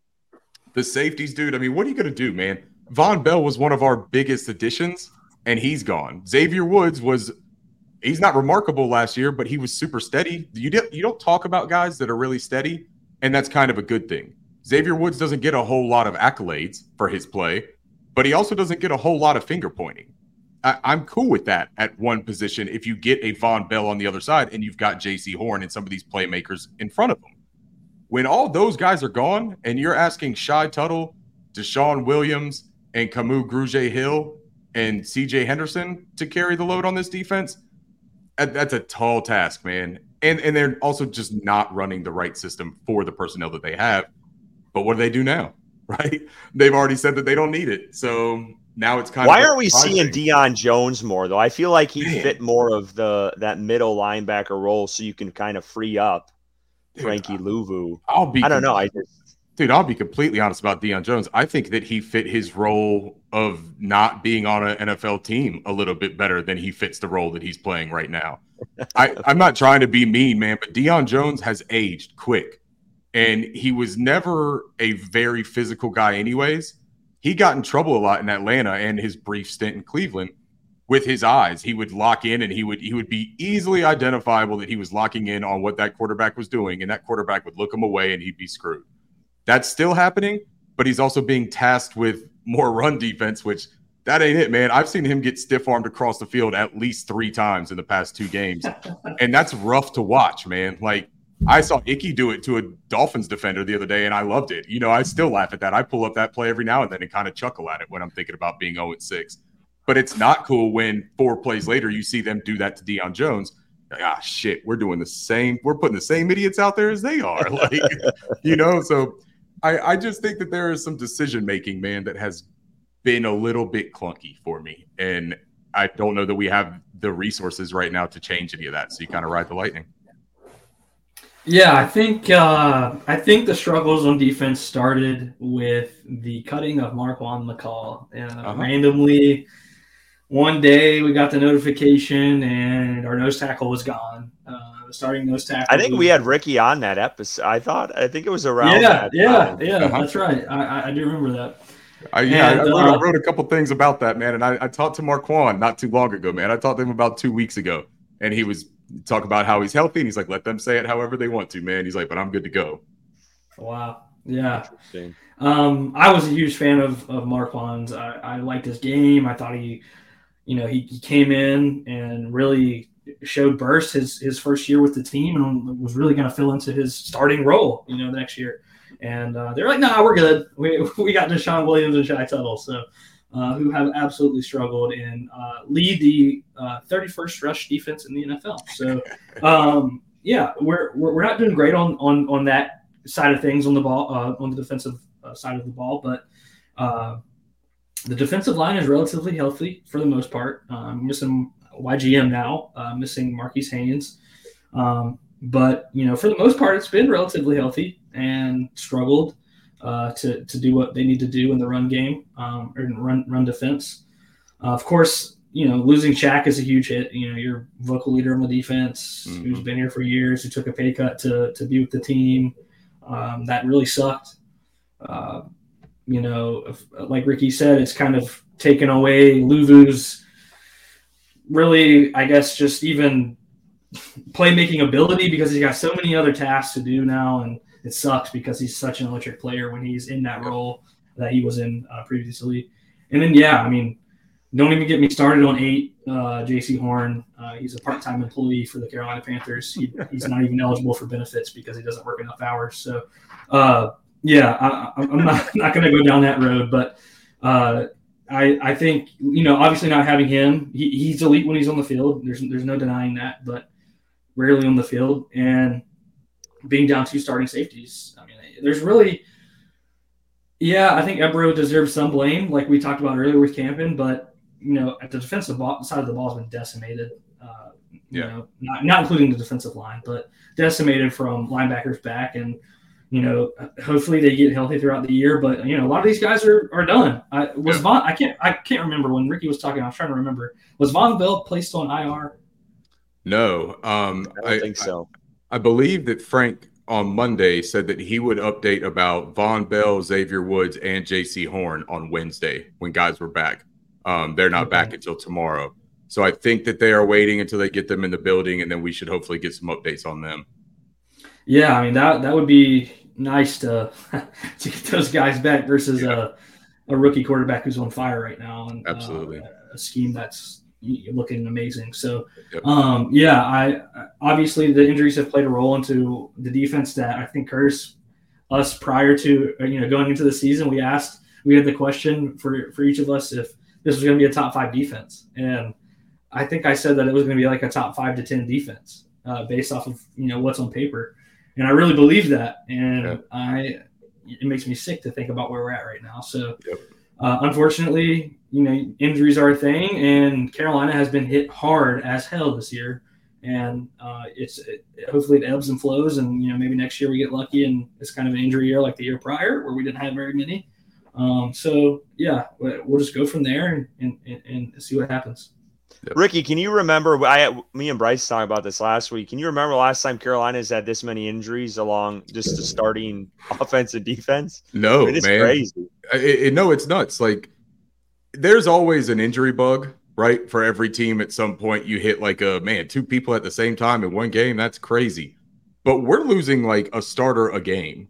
Speaker 3: the safeties, dude. I mean, what are you gonna do, man? Vonn Bell was one of our biggest additions, and he's gone. Xavier Woods was he's not remarkable last year, but he was super steady. You did, you don't talk about guys that are really steady, and that's kind of a good thing. Xavier Woods doesn't get a whole lot of accolades for his play, but he also doesn't get a whole lot of finger pointing. I, am cool with that at one position if you get a Vonn Bell on the other side and you've got Jaycee Horn and some of these playmakers in front of them. When all those guys are gone and you're asking Shy Tuttle, DeShawn Williams, and Kamu Grugier Hill and CJ Henderson to carry the load on this defense, that's a tall task, man. And and they're also just not running the right system for the personnel that they have. But what do they do now? Right? They've already said that they don't need it. So now it's kind
Speaker 1: Why
Speaker 3: of
Speaker 1: Why are we seeing Deion Jones more though? I feel like he Man. fit more of the that middle linebacker role so you can kind of free up Frankie Luvu.
Speaker 3: I'll be
Speaker 1: I don't know. I just
Speaker 3: dude, I'll be completely honest about Deion Jones. I think that he fit his role of not being on an NFL team a little bit better than he fits the role that he's playing right now. I, I'm not trying to be mean, man, but Deion Jones has aged quick. And he was never a very physical guy, anyways. He got in trouble a lot in Atlanta and his brief stint in Cleveland with his eyes. He would lock in and he would he would be easily identifiable that he was locking in on what that quarterback was doing, and that quarterback would look him away and he'd be screwed. That's still happening, but he's also being tasked with more run defense, which that ain't it, man. I've seen him get stiff armed across the field at least three times in the past two games. and that's rough to watch, man. Like I saw Icky do it to a Dolphins defender the other day, and I loved it. You know, I still laugh at that. I pull up that play every now and then and kind of chuckle at it when I'm thinking about being 0 6. But it's not cool when four plays later you see them do that to Deion Jones. Like, ah, shit, we're doing the same. We're putting the same idiots out there as they are. Like, you know, so I, I just think that there is some decision making, man, that has been a little bit clunky for me. And I don't know that we have the resources right now to change any of that. So you kind of ride the lightning.
Speaker 2: Yeah, I think uh, I think the struggles on defense started with the cutting of Marquan McCall. Uh, uh-huh. Randomly, one day we got the notification and our nose tackle was gone. Starting nose tackle.
Speaker 1: I think we had Ricky on that episode. I thought I think it was around.
Speaker 2: Yeah, yeah, time. yeah. Uh-huh. That's right. I, I do remember that.
Speaker 3: I, yeah, and, I, wrote, uh, I, wrote, a couple things about that, man. And I, I talked to Marquan not too long ago, man. I talked to him about two weeks ago, and he was talk about how he's healthy, and he's like, let them say it however they want to, man. He's like, but I'm good to go.
Speaker 2: Wow. Yeah. Um, I was a huge fan of of Marquan's. I, I liked his game. I thought he, you know, he, he came in and really showed burst his his first year with the team and was really going to fill into his starting role, you know, the next year. And uh, they're like, "Nah, we're good. We, we got DeShawn Williams and Shy Tuttle, so uh, who have absolutely struggled and uh, lead the 31st uh, rush defense in the NFL. So, um, yeah, we're, we're, not doing great on on on that side of things on the ball uh, on the defensive uh, side of the ball, but the defensive line is relatively healthy for the most part. Um, missing YGM now, missing Marquis Haynes. Um, but you know, for the most part, it's been relatively healthy and struggled uh, to to do what they need to do in the run game um, or run run defense. Uh, of course, you know losing Shaq is a huge hit. You know, your vocal leader on the defense, mm-hmm. who's been here for years, who took a pay cut to to be with the team. Um, that really sucked. Uh, you know, if, like Ricky said, it's kind of taken away Luvu's really, I guess, just even playmaking ability because he's got so many other tasks to do now, and it sucks because he's such an electric player when he's in that role that he was in uh, previously. And then, yeah, I mean, don't even get me started on eight. Uh, Jaycee Horn, uh, he's a part-time employee for the Carolina Panthers. He, he's not even eligible for benefits because he doesn't work enough hours. So, uh, yeah, I, am not not going to go down that road. But uh, I I think you know, obviously not having him, he, he's elite when he's on the field. There's there's no denying that, but rarely on the field. And being down two starting safeties. I mean, there's really, yeah, I think Evero deserves some blame, like we talked about earlier with Campen, but you know, at the defensive ball, side of the ball has been decimated. Uh, you yeah. know, not, not including the defensive line, but decimated from linebackers back. And, you know, hopefully they get healthy throughout the year. But, you know, a lot of these guys are, are done. I was. Von, I can't, I can't remember when Ricky was talking. I was trying to remember. Was Vonn Bell placed on IR?
Speaker 3: No. Um,
Speaker 1: I don't I, think so.
Speaker 3: I, I believe that Frank on Monday said that he would update about Vonn Bell, Xavier Woods, and Jaycee Horn on Wednesday when guys were back. Um, they're not okay. back until tomorrow. So I think that they are waiting until they get them in the building, and then we should hopefully get some updates on them.
Speaker 2: Yeah, I mean that that would be nice to to get those guys back versus yeah. a, a rookie quarterback who's on fire right now, and
Speaker 3: absolutely
Speaker 2: uh, a scheme that's looking amazing. So, yep. um, yeah, I obviously the injuries have played a role into the defense that I think Curtis us prior to uh, you know going into the season. We asked, we had the question for for each of us if this was going to be a top five defense, and I think I said that it was going to be like a top five to ten defense uh, based off of you know what's on paper, and I really believe that, and yep. I it makes me sick to think about where we're at right now. So. Yep. Uh, unfortunately, you know, injuries are a thing, and Carolina has been hit hard as hell this year. And uh, it's it, hopefully it ebbs and flows, and you know maybe next year we get lucky and it's kind of an injury year like the year prior where we didn't have very many. Um, so yeah, we'll just go from there and, and, and see what happens.
Speaker 1: Ricky, can you remember? I, me and Bryce talked about this last week. Can you remember last time Carolina's had this many injuries along just the starting offense and defense?
Speaker 3: No, I mean, it's man. crazy. It, it, no, it's nuts. Like there's always an injury bug, right? For every team at some point you hit like a man, two people at the same time in one game. That's crazy. But we're losing like a starter a game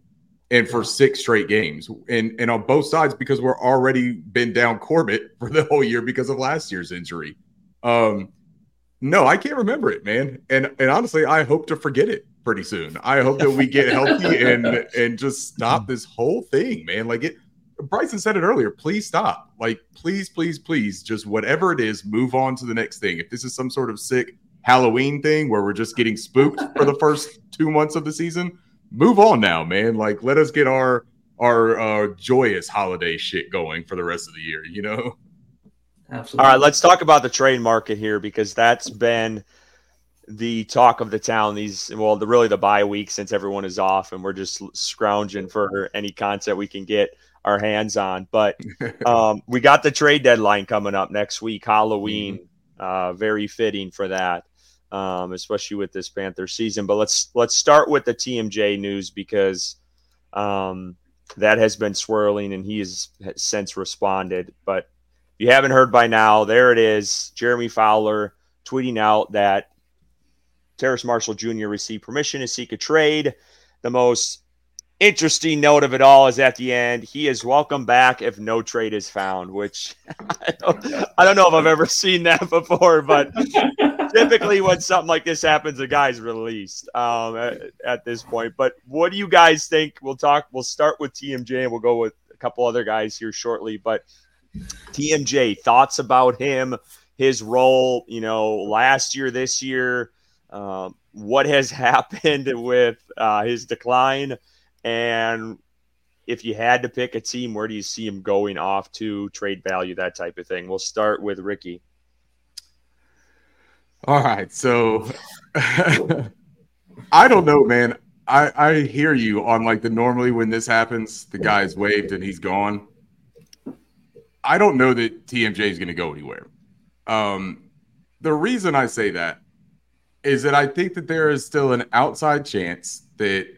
Speaker 3: and for six straight games. And and on both sides because we're already been down Corbett for the whole year because of last year's injury. Um no, I can't remember it, man. And and honestly, I hope to forget it pretty soon. I hope that we get healthy and and just stop this whole thing, man. Like it Bryson said it earlier. Please stop. Like, please, please, please, just whatever it is, move on to the next thing. If this is some sort of sick Halloween thing where we're just getting spooked for the first two months of the season, move on now, man. Like, let us get our our uh, joyous holiday shit going for the rest of the year. You know.
Speaker 1: Absolutely. All right, let's talk about the trade market here because that's been the talk of the town these well the really the bye week since everyone is off and we're just scrounging for any content we can get our hands on. But um, we got the trade deadline coming up next week, Halloween. Mm-hmm. Uh, very fitting for that, um, especially with this Panther season. But let's let's start with the TMJ news because um, that has been swirling, and he has, has since responded. But you haven't heard by now, there it is. Jeremy Fowler tweeting out that Terrace Marshall Jr. received permission to seek a trade. The most interesting note of it all is at the end, he is welcome back if no trade is found, which I don't, I don't know if I've ever seen that before, but typically when something like this happens, a guy's released um, at, at, this point. But what do you guys think? We'll talk, we'll start with TMJ and we'll go with a couple other guys here shortly. But TMJ, thoughts about him, his role, you know, last year, this year, um, what has happened with uh, his decline? And if you had to pick a team, where do you see him going off to trade value, that type of thing? We'll start with Ricky.
Speaker 3: All right. So I don't know, man. I, I hear you on like the normally when this happens, the guy's waved and he's gone. I don't know that TMJ is going to go anywhere. Um, the reason I say that is that I think that there is still an outside chance that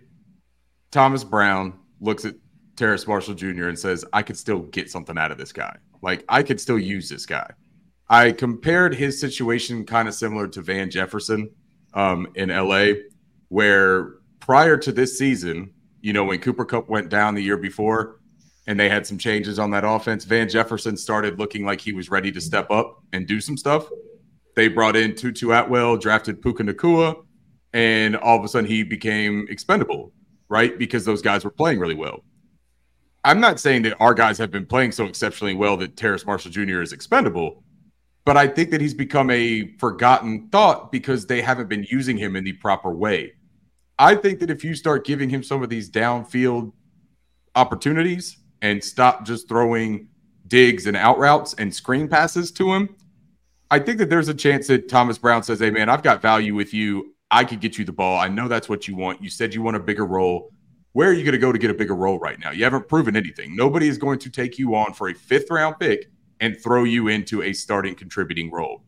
Speaker 3: Thomas Brown looks at Terrace Marshall Jr. and says, I could still get something out of this guy. Like, I could still use this guy. I compared his situation kind of similar to Van Jefferson um, in LA, where prior to this season, you know, when Cooper Kupp went down the year before and they had some changes on that offense, Van Jefferson started looking like he was ready to step up and do some stuff. They brought in Tutu Atwell, drafted Puka Nacua, and all of a sudden he became expendable right? Because those guys were playing really well. I'm not saying that our guys have been playing so exceptionally well that Terrace Marshall Jr. is expendable, but I think that he's become a forgotten thought because they haven't been using him in the proper way. I think that if you start giving him some of these downfield opportunities and stop just throwing digs and out routes and screen passes to him, I think that there's a chance that Thomas Brown says, Hey, man, I've got value with you. I could get you the ball. I know that's what you want. You said you want a bigger role. Where are you going to go to get a bigger role right now? You haven't proven anything. Nobody is going to take you on for a fifth round pick and throw you into a starting contributing role.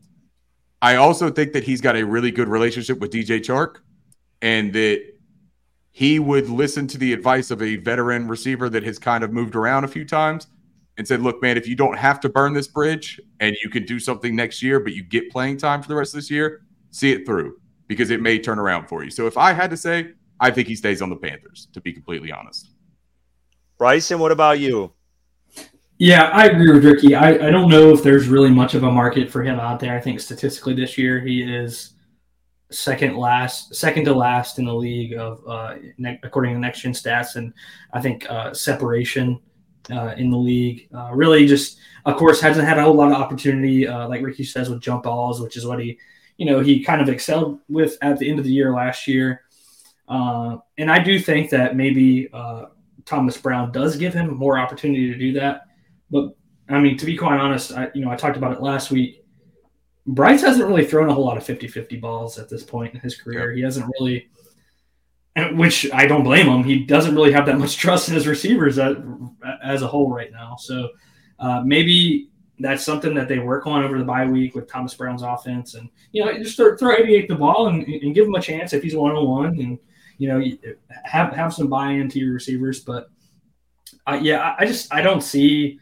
Speaker 3: I also think that he's got a really good relationship with DJ Chark and that he would listen to the advice of a veteran receiver that has kind of moved around a few times and said, Look, man, if you don't have to burn this bridge and you can do something next year, but you get playing time for the rest of this year, see it through because it may turn around for you. So if I had to say, I think he stays on the Panthers, to be completely honest.
Speaker 1: Bryson, what about you?
Speaker 2: Yeah, I agree with Ricky. I, I don't know if there's really much of a market for him out there. I think statistically this year he is second last, second to last in the league of uh, ne- according to next gen stats, and I think uh, separation uh, in the league. Uh, really, just of course hasn't had a whole lot of opportunity, uh, like Ricky says, with jump balls, which is what he you know he kind of excelled with at the end of the year last year. Uh, and I do think that maybe uh, Thomas Brown does give him more opportunity to do that. But I mean, to be quite honest, I, you know, I talked about it last week. Bryce hasn't really thrown a whole lot of 50-50 balls at this point in his career. He hasn't really, which I don't blame him. He doesn't really have that much trust in his receivers as, as a whole right now. So uh, maybe that's something that they work on over the bye week with Thomas Brown's offense. And, you know, just throw, throw 88 the ball and, and give him a chance if he's one on one and, you know, have, have some buy in to your receivers. But, uh, yeah, I, just, I don't see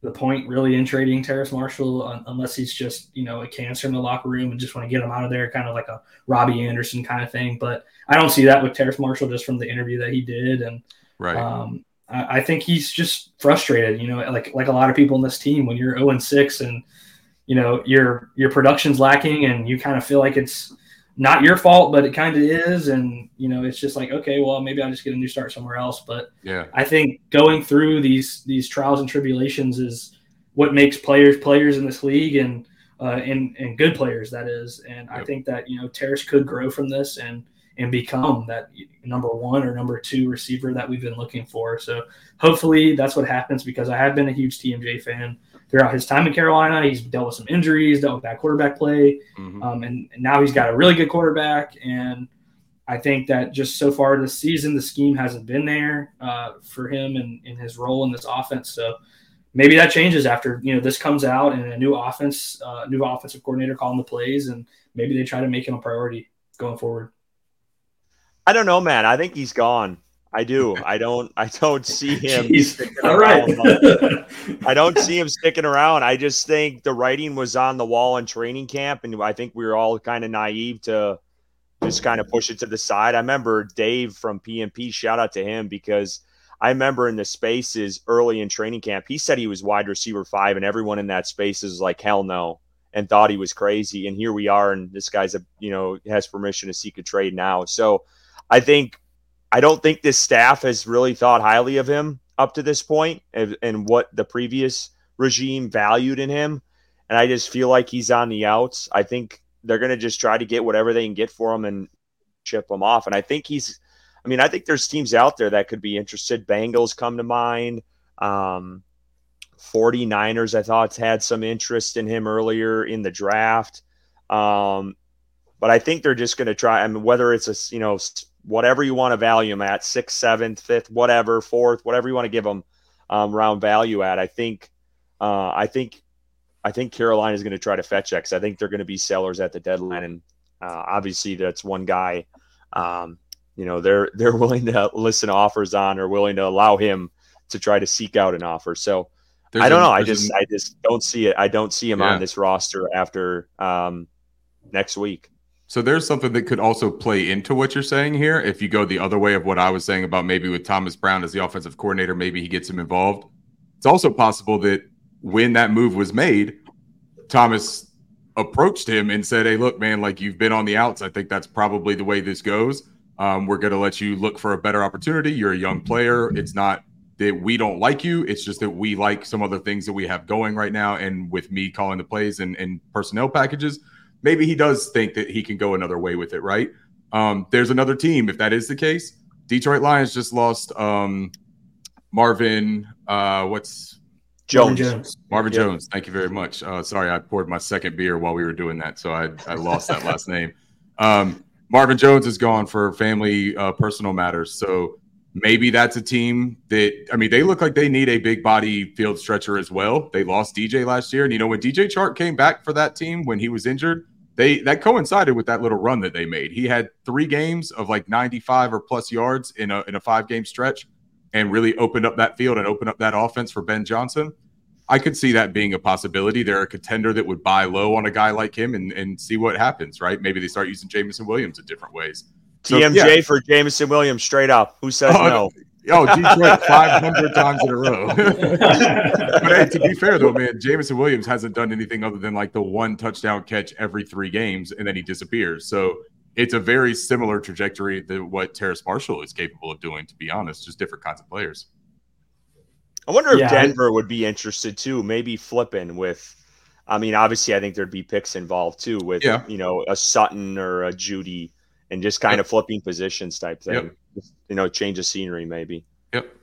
Speaker 2: the point really in trading Terrace Marshall unless he's just, you know, a cancer in the locker room and just want to get him out of there, kind of like a Robbie Anderson kind of thing. But I don't see that with Terrace Marshall just from the interview that he did. And,
Speaker 3: right.
Speaker 2: Um, I think he's just frustrated. You know, like like a lot of people in this team, when you're 0 and 6 and you know your your production's lacking, and you kind of feel like it's not your fault, but it kind of is, and you know, it's just like okay, well, maybe I'll just get a new start somewhere else. But
Speaker 3: yeah,
Speaker 2: I think going through these these trials and tribulations is what makes players players in this league, and uh, and and good players that is. And yep. I think that you know Terrace could grow from this and and become that number one or number two receiver that we've been looking for. So hopefully that's what happens because I have been a huge TMJ fan throughout his time in Carolina. He's dealt with some injuries, dealt with bad quarterback play, mm-hmm. um, and, and, now he's got a really good quarterback. And I think that just so far this season, the scheme hasn't been there uh, for him and in his role in this offense. So maybe that changes after you know this comes out and a new offense, uh, new offensive coordinator calling the plays, and maybe they try to make him a priority going forward.
Speaker 1: I don't know, man. I think he's gone. I do. I don't. I don't see him.
Speaker 2: All right.
Speaker 1: I don't see him sticking around. I just think the writing was on the wall in training camp, and I think we were all kind of naive to just kind of push it to the side. I remember Dave from PMP, shout out to him because I remember in the spaces early in training camp, he said he was wide receiver five, and everyone in that space is like, hell no, and thought he was crazy. And here we are, and this guy's a you know has permission to seek a trade now. So I think I don't think this staff has really thought highly of him up to this point and, and what the previous regime valued in him. And I just feel like he's on the outs. I think they're going to just try to get whatever they can get for him and chip him off. And I think he's, I mean, I think there's teams out there that could be interested. Bengals come to mind. Um, 49ers, I thought, had some interest in him earlier in the draft. Um, but I think they're just going to try. I mean, whether it's a, you know, whatever you want to value him at, sixth, seventh, fifth, whatever, fourth, whatever you want to give him um, round value at, I think, uh, I think I think Carolina is going to try to fetch X. I think they're going to be sellers at the deadline, and uh, obviously that's one guy. Um, you know, they're they're willing to listen to offers on or willing to allow him to try to seek out an offer. So there's I don't a, know. I just a, I just don't see it. I don't see him yeah. on this roster after um, next week.
Speaker 3: So there's something that could also play into what you're saying here. If you go the other way of what I was saying about maybe with Thomas Brown as the offensive coordinator, maybe he gets him involved. It's also possible that when that move was made, Thomas approached him and said, Hey, look, man, like you've been on the outs. I think that's probably the way this goes. Um, we're going to let you look for a better opportunity. You're a young player. It's not that we don't like you. It's just that we like some other things that we have going right now. And with me calling the plays and, and personnel packages, maybe he does think that he can go another way with it, right? Um, there's another team. If that is the case, Detroit Lions just lost um, Marvin. Uh, what's
Speaker 1: Jones. Marvin Jones.
Speaker 3: Marvin yep. Jones. Thank you very much. Uh, sorry, I poured my second beer while we were doing that, so I, I lost that last name. Um, Marvin Jones is gone for family uh, personal matters. So maybe that's a team that I mean they look like they need a big body field stretcher as well. They lost DJ last year, and you know when DJ Chark came back for that team when he was injured, they that coincided with that little run that they made. He had three games of like 95 or plus yards in a in a five game stretch and really opened up that field and opened up that offense for Ben Johnson. I could see that being a possibility. They're a contender that would buy low on a guy like him and, and see what happens, right? Maybe they start using Jameson Williams in different ways.
Speaker 1: So, TMJ yeah. for Jameson Williams straight up. Who says oh, no?
Speaker 3: Oh, Detroit 500 times in a row. but hey, to be fair, though, man, Jameson Williams hasn't done anything other than like the one touchdown catch every three games, and then he disappears. So it's a very similar trajectory to what Terrace Marshall is capable of doing, to be honest, just different kinds of players.
Speaker 1: I wonder if yeah. Denver would be interested too, maybe flipping with. I mean, obviously, I think there'd be picks involved too, with yeah. you know a Sutton or a Jeudy, and just kind yep. of flipping positions type thing. Yep. You know, change of scenery maybe.
Speaker 3: Yep.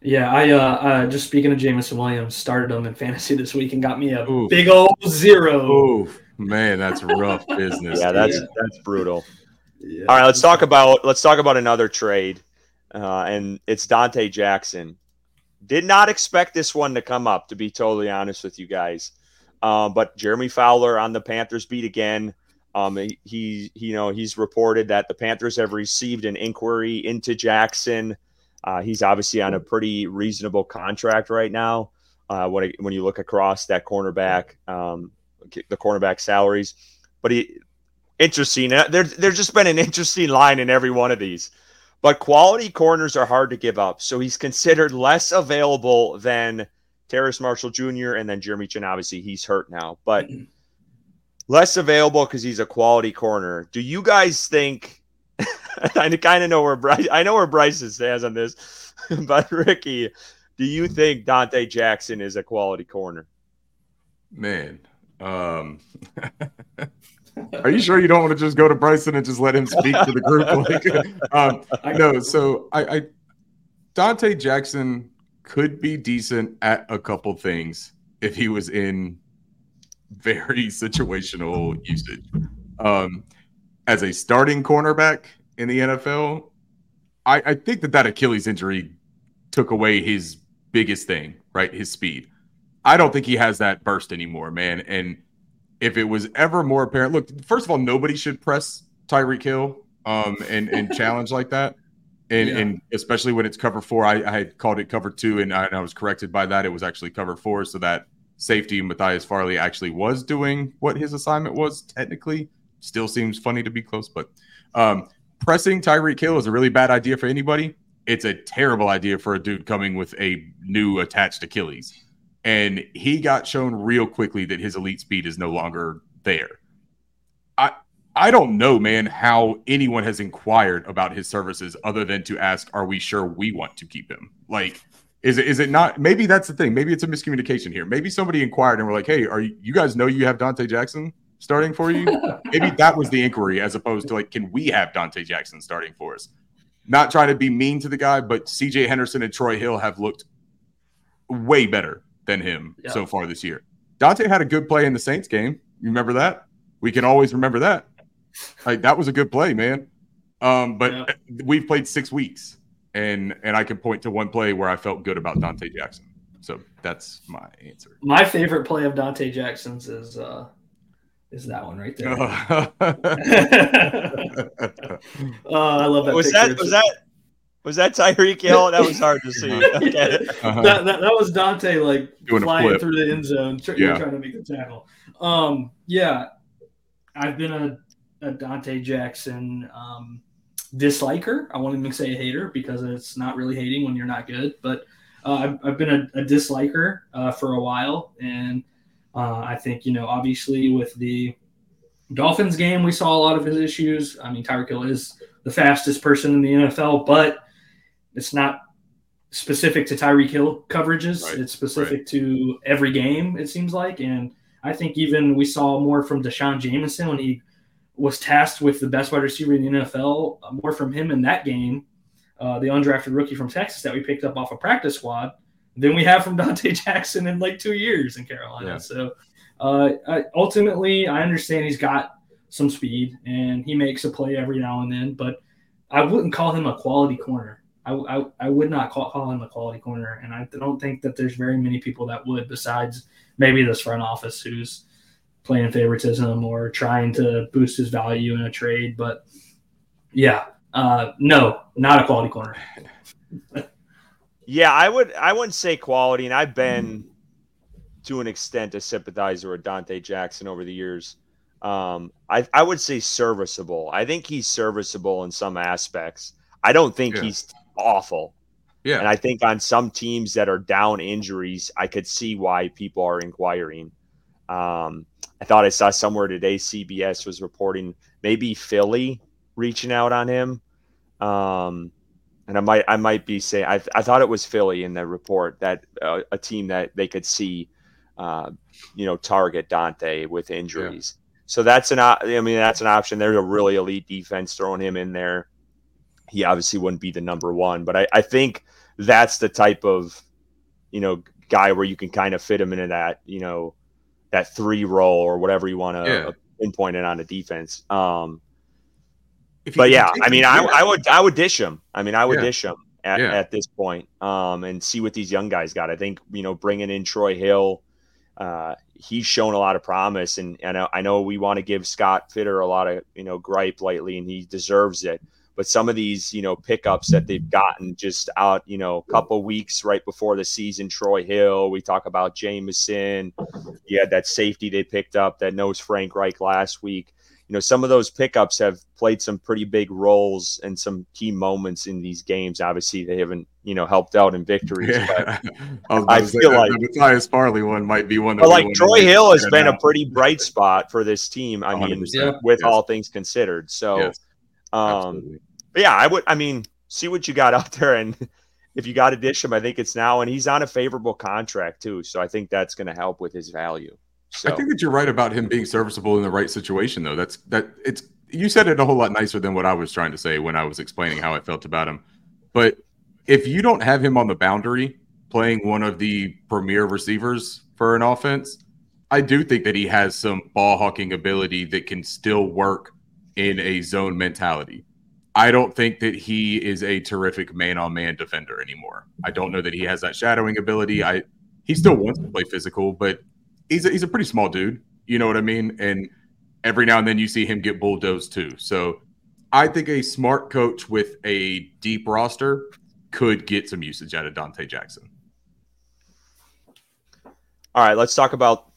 Speaker 2: Yeah, I uh, uh, just speaking of Jameson Williams, started him in fantasy this week and got me a Oof. big old zero.
Speaker 3: Oof. Man, that's rough business.
Speaker 1: yeah, that's that's brutal. Yeah. All right, let's talk about let's talk about another trade, uh, and it's Donte Jackson. Did not expect this one to come up, to be totally honest with you guys. Uh, but Jeremy Fowler on the Panthers beat again. Um, he, he, you know, he's reported that the Panthers have received an inquiry into Jackson. Uh, he's obviously on a pretty reasonable contract right now. Uh, when when you look across that cornerback, um, the cornerback salaries. But he interesting. Uh, there, there's just been an interesting line in every one of these. But quality corners are hard to give up. So he's considered less available than Terrace Marshall Jr. and then Jeremy Chinn. Obviously, he's hurt now, but less available because he's a quality corner. Do you guys think? I kind of know where Bryce. I know where Bryce stands on this, but Ricky, do you think Donte Jackson is a quality corner?
Speaker 3: Man, um, are you sure you don't want to just go to Bryson and just let him speak to the group? Like, um, no. So I, I, Donte Jackson could be decent at a couple things if he was in very situational usage. Um, as a starting cornerback in the NFL, I, I think that that Achilles injury took away his biggest thing, right? His speed. I don't think he has that burst anymore, man. And if it was ever more apparent, look, first of all, nobody should press Tyreek Hill um, and and challenge like that. And, yeah. and especially when it's cover four, I, I had called it cover two, and I, and I, was corrected by that. It was actually cover four, so that safety Matthias Farley actually was doing what his assignment was technically still seems funny to be close. But um, pressing Tyreek Hill is a really bad idea for anybody. It's a terrible idea for a dude coming with a new attached Achilles. And he got shown real quickly that his elite speed is no longer there. I I don't know, man, how anyone has inquired about his services other than to ask, are we sure we want to keep him? Like, is it is it not? Maybe that's the thing. Maybe it's a miscommunication here. Maybe somebody inquired and we're like, hey, are you, you guys know you have Donte Jackson starting for you? Maybe that was the inquiry as opposed to like, can we have Donte Jackson starting for us? Not trying to be mean to the guy, but CJ Henderson and Troy Hill have looked way better than him yeah. so far this year. Donte had a good play in the Saints game. You remember that? We can always remember that. Like that was a good play, man. Um, but yeah. we've played six weeks, and and I can point to one play where I felt good about Donte Jackson. So that's my answer.
Speaker 2: My favorite play of Donte Jackson's is uh is that one right there. uh, I love that.
Speaker 1: Was picture. that was that was that Tyreek Hill? That was hard to see. Okay.
Speaker 2: Uh-huh. That, that, that, was Donte like Doing flying through the end zone, tr- yeah. trying to make the tackle. Um, yeah, I've been a, a Donte Jackson um, disliker. I won't even say a hater because it's not really hating when you're not good. But uh, I've, I've, been a, a disliker uh, for a while, and uh, I think you know, obviously, with the Dolphins game, we saw a lot of his issues. I mean, Tyreek Hill is the fastest person in the NFL, but it's not specific to Tyreek Hill coverages. Right. It's specific right. to every game, it seems like. And I think even we saw more from D'Shawn Jamison when he was tasked with the best wide receiver in the NFL, uh, more from him in that game, uh, the undrafted rookie from Texas that we picked up off a practice squad, than we have from Donte Jackson in like two years in Carolina. Yeah. So uh, I, ultimately, I understand he's got some speed and he makes a play every now and then, but I wouldn't call him a quality corner. I, I, I would not call, call him a quality corner, and I don't think that there's very many people that would, besides maybe this front office who's playing favoritism or trying to boost his value in a trade. But yeah, uh, no, not a quality corner.
Speaker 1: yeah, I would I wouldn't say quality, and I've been to an extent a sympathizer with Donte Jackson over the years. Um, I, I would say serviceable. I think he's serviceable in some aspects. I don't think yeah. he's awful. Yeah. And I think on some teams that are down injuries, I could see why people are inquiring. Um, I thought I saw somewhere today CBS was reporting maybe Philly reaching out on him. Um, and I might I might be saying I, I thought it was Philly in the report that uh, a team that they could see, uh, you know, target Donte with injuries. Yeah. So that's an I mean that's an option. There's a really elite defense throwing him in there he obviously wouldn't be the number one. But I, I think that's the type of, you know, guy where you can kind of fit him into that, you know, that three role or whatever you want to yeah. pinpoint it on the defense. Um, but yeah, I mean, I, I would I would dish him. I mean, I would yeah. dish him at, yeah. at this point, um, and see what these young guys got. I think you know, bringing in Troy Hill, uh, he's shown a lot of promise, and, and I know we want to give Scott Fitter a lot of you know gripe lately, and he deserves it but some of these you know pickups that they've gotten just out you know a couple weeks right before the season troy hill we talk about jamison yeah that safety they picked up that knows frank reich last week you know some of those pickups have played some pretty big roles and some key moments in these games obviously they haven't you know helped out in victories yeah. I, I feel like
Speaker 3: the Matthias Farley one might be one
Speaker 1: but like troy hill has been a pretty bright spot for this team i mean yeah. with yes. all things considered so yes. Um, but yeah, I would. I mean, see what you got out there, and if you got to dish him, I think it's now, and he's on a favorable contract too, so I think that's going to help with his value. So.
Speaker 3: I think that you're right about him being serviceable in the right situation, though. That's that. It's you said it a whole lot nicer than what I was trying to say when I was explaining how I felt about him. But if you don't have him on the boundary playing one of the premier receivers for an offense, I do think that he has some ball hawking ability that can still work in a zone mentality. I don't think that he is a terrific man on man defender anymore. I don't know that he has that shadowing ability. I he still wants to play physical, but he's a, he's a pretty small dude. You know what I mean? And every now and then you see him get bulldozed too. So I think a smart coach with a deep roster could get some usage out of Donte Jackson.
Speaker 1: All right, let's talk about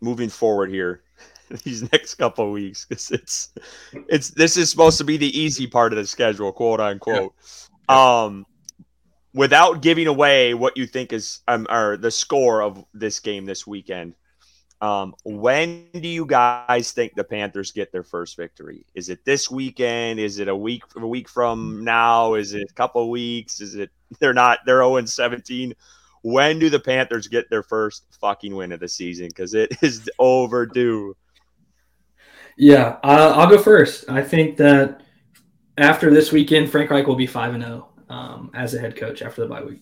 Speaker 1: moving forward here. these next couple weeks because it's it's this is supposed to be the easy part of the schedule, quote unquote. Yeah. Um, without giving away what you think is um, or the score of this game this weekend. Um, when do you guys think the Panthers get their first victory? Is it this weekend? Is it a week a week from now? Is it a couple weeks? Is it they're not they're 0 17? When do the Panthers get their first fucking win of the season? Because it is overdue.
Speaker 2: Yeah, uh, I'll go first. I think that after this weekend, Frank Reich will be five and zero oh, um, as a head coach after the bye week.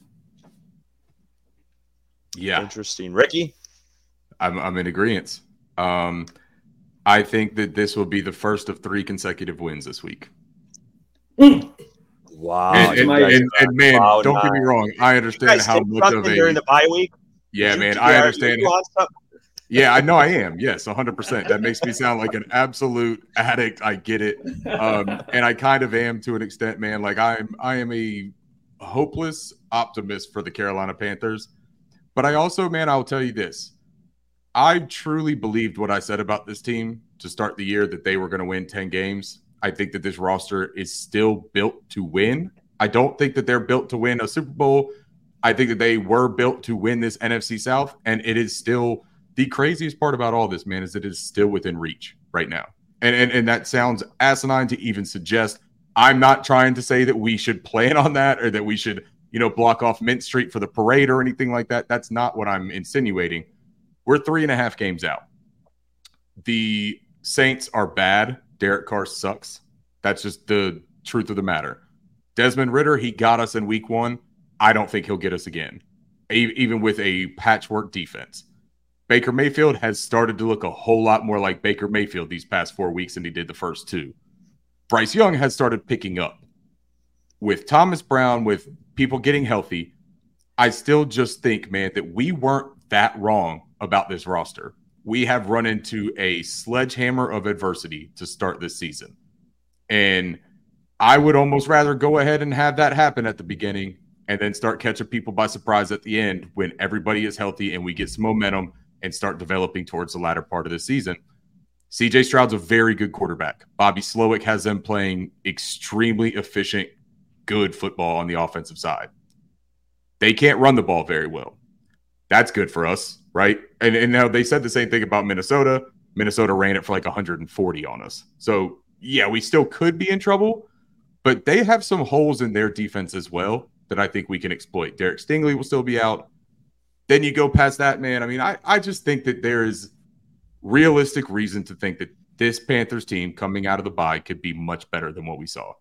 Speaker 3: Yeah,
Speaker 1: interesting, Ricky.
Speaker 3: I'm I'm in agreement. Um, I think that this will be the first of three consecutive wins this week.
Speaker 1: Mm. Wow!
Speaker 3: And, and, and, and man, don't nine. get me wrong. I understand how much of a
Speaker 1: during the bye week.
Speaker 3: Yeah, man, I understand. Yeah, I know I am. Yes, 100%. That makes me sound like an absolute addict. I get it. Um, and I kind of am to an extent, man. Like I'm I am a hopeless optimist for the Carolina Panthers. But I also, man, I'll tell you this. I truly believed what I said about this team to start the year that they were going to win 10 games. I think that this roster is still built to win. I don't think that they're built to win a Super Bowl. I think that they were built to win this NFC South, and it is still the craziest part about all this, man, is that it is still within reach right now. And, and and that sounds asinine to even suggest. I'm not trying to say that we should plan on that or that we should, you know, block off Mint Street for the parade or anything like that. That's not what I'm insinuating. We're three and a half games out. The Saints are bad. Derek Carr sucks. That's just the truth of the matter. Desmond Ridder, he got us in week one. I don't think he'll get us again, even with a patchwork defense. Baker Mayfield has started to look a whole lot more like Baker Mayfield these past four weeks than he did the first two. Bryce Young has started picking up. With Thomas Brown, with people getting healthy, I still just think, man, that we weren't that wrong about this roster. We have run into a sledgehammer of adversity to start this season. And I would almost rather go ahead and have that happen at the beginning and then start catching people by surprise at the end when everybody is healthy and we get some momentum and start developing towards the latter part of the season. CJ Stroud's a very good quarterback. Bobby Slowik has them playing extremely efficient, good football on the offensive side. They can't run the ball very well. That's good for us, right? And, and now they said the same thing about Minnesota. Minnesota ran it for like 140 on us. So, yeah, we still could be in trouble, but they have some holes in their defense as well that I think we can exploit. Derek Stingley will still be out. Then you go past that, man. I mean, I, I just think that there is realistic reason to think that this Panthers team coming out of the bye could be much better than what we saw.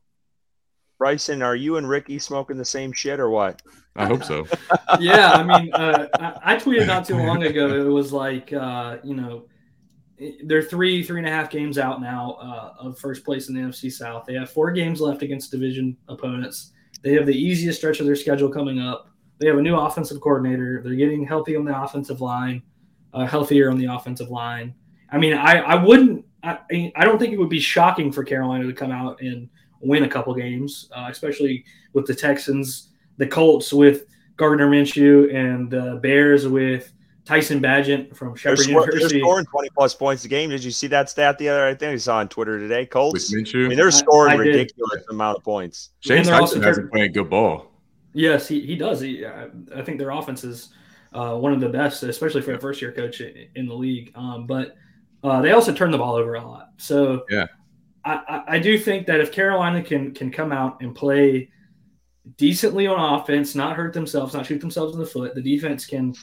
Speaker 1: Bryson, are you and Ricky smoking the same shit or what?
Speaker 3: I hope so.
Speaker 2: yeah, I mean, uh, I, I, tweeted not too long ago. It was like, uh, you know, they're three, three and a half games out now uh, of first place in the NFC South. They have four games left against division opponents. They have the easiest stretch of their schedule coming up. They have a new offensive coordinator. They're getting healthy on the offensive line, uh, healthier on the offensive line. I mean, I, I wouldn't, I, I don't think it would be shocking for Carolina to come out and win a couple games, uh, especially with the Texans, the Colts with Gardner Minshew, and the Bears with Tyson Bagent from Shepherd they're University.
Speaker 1: They're scoring 20 plus points a game. Did you see that stat the other I think I saw on Twitter today? Colts. With Minshew? I mean, they're scoring I, I ridiculous did. amount of points.
Speaker 3: Shane Steichen hasn't played good ball.
Speaker 2: Yes, he, he does. He, I think their offense is uh, one of the best, especially for a first year coach in the league. Um, but uh, they also turn the ball over a lot. So
Speaker 3: yeah,
Speaker 2: I, I do think that if Carolina can can come out and play decently on offense, not hurt themselves, not shoot themselves in the foot, the defense can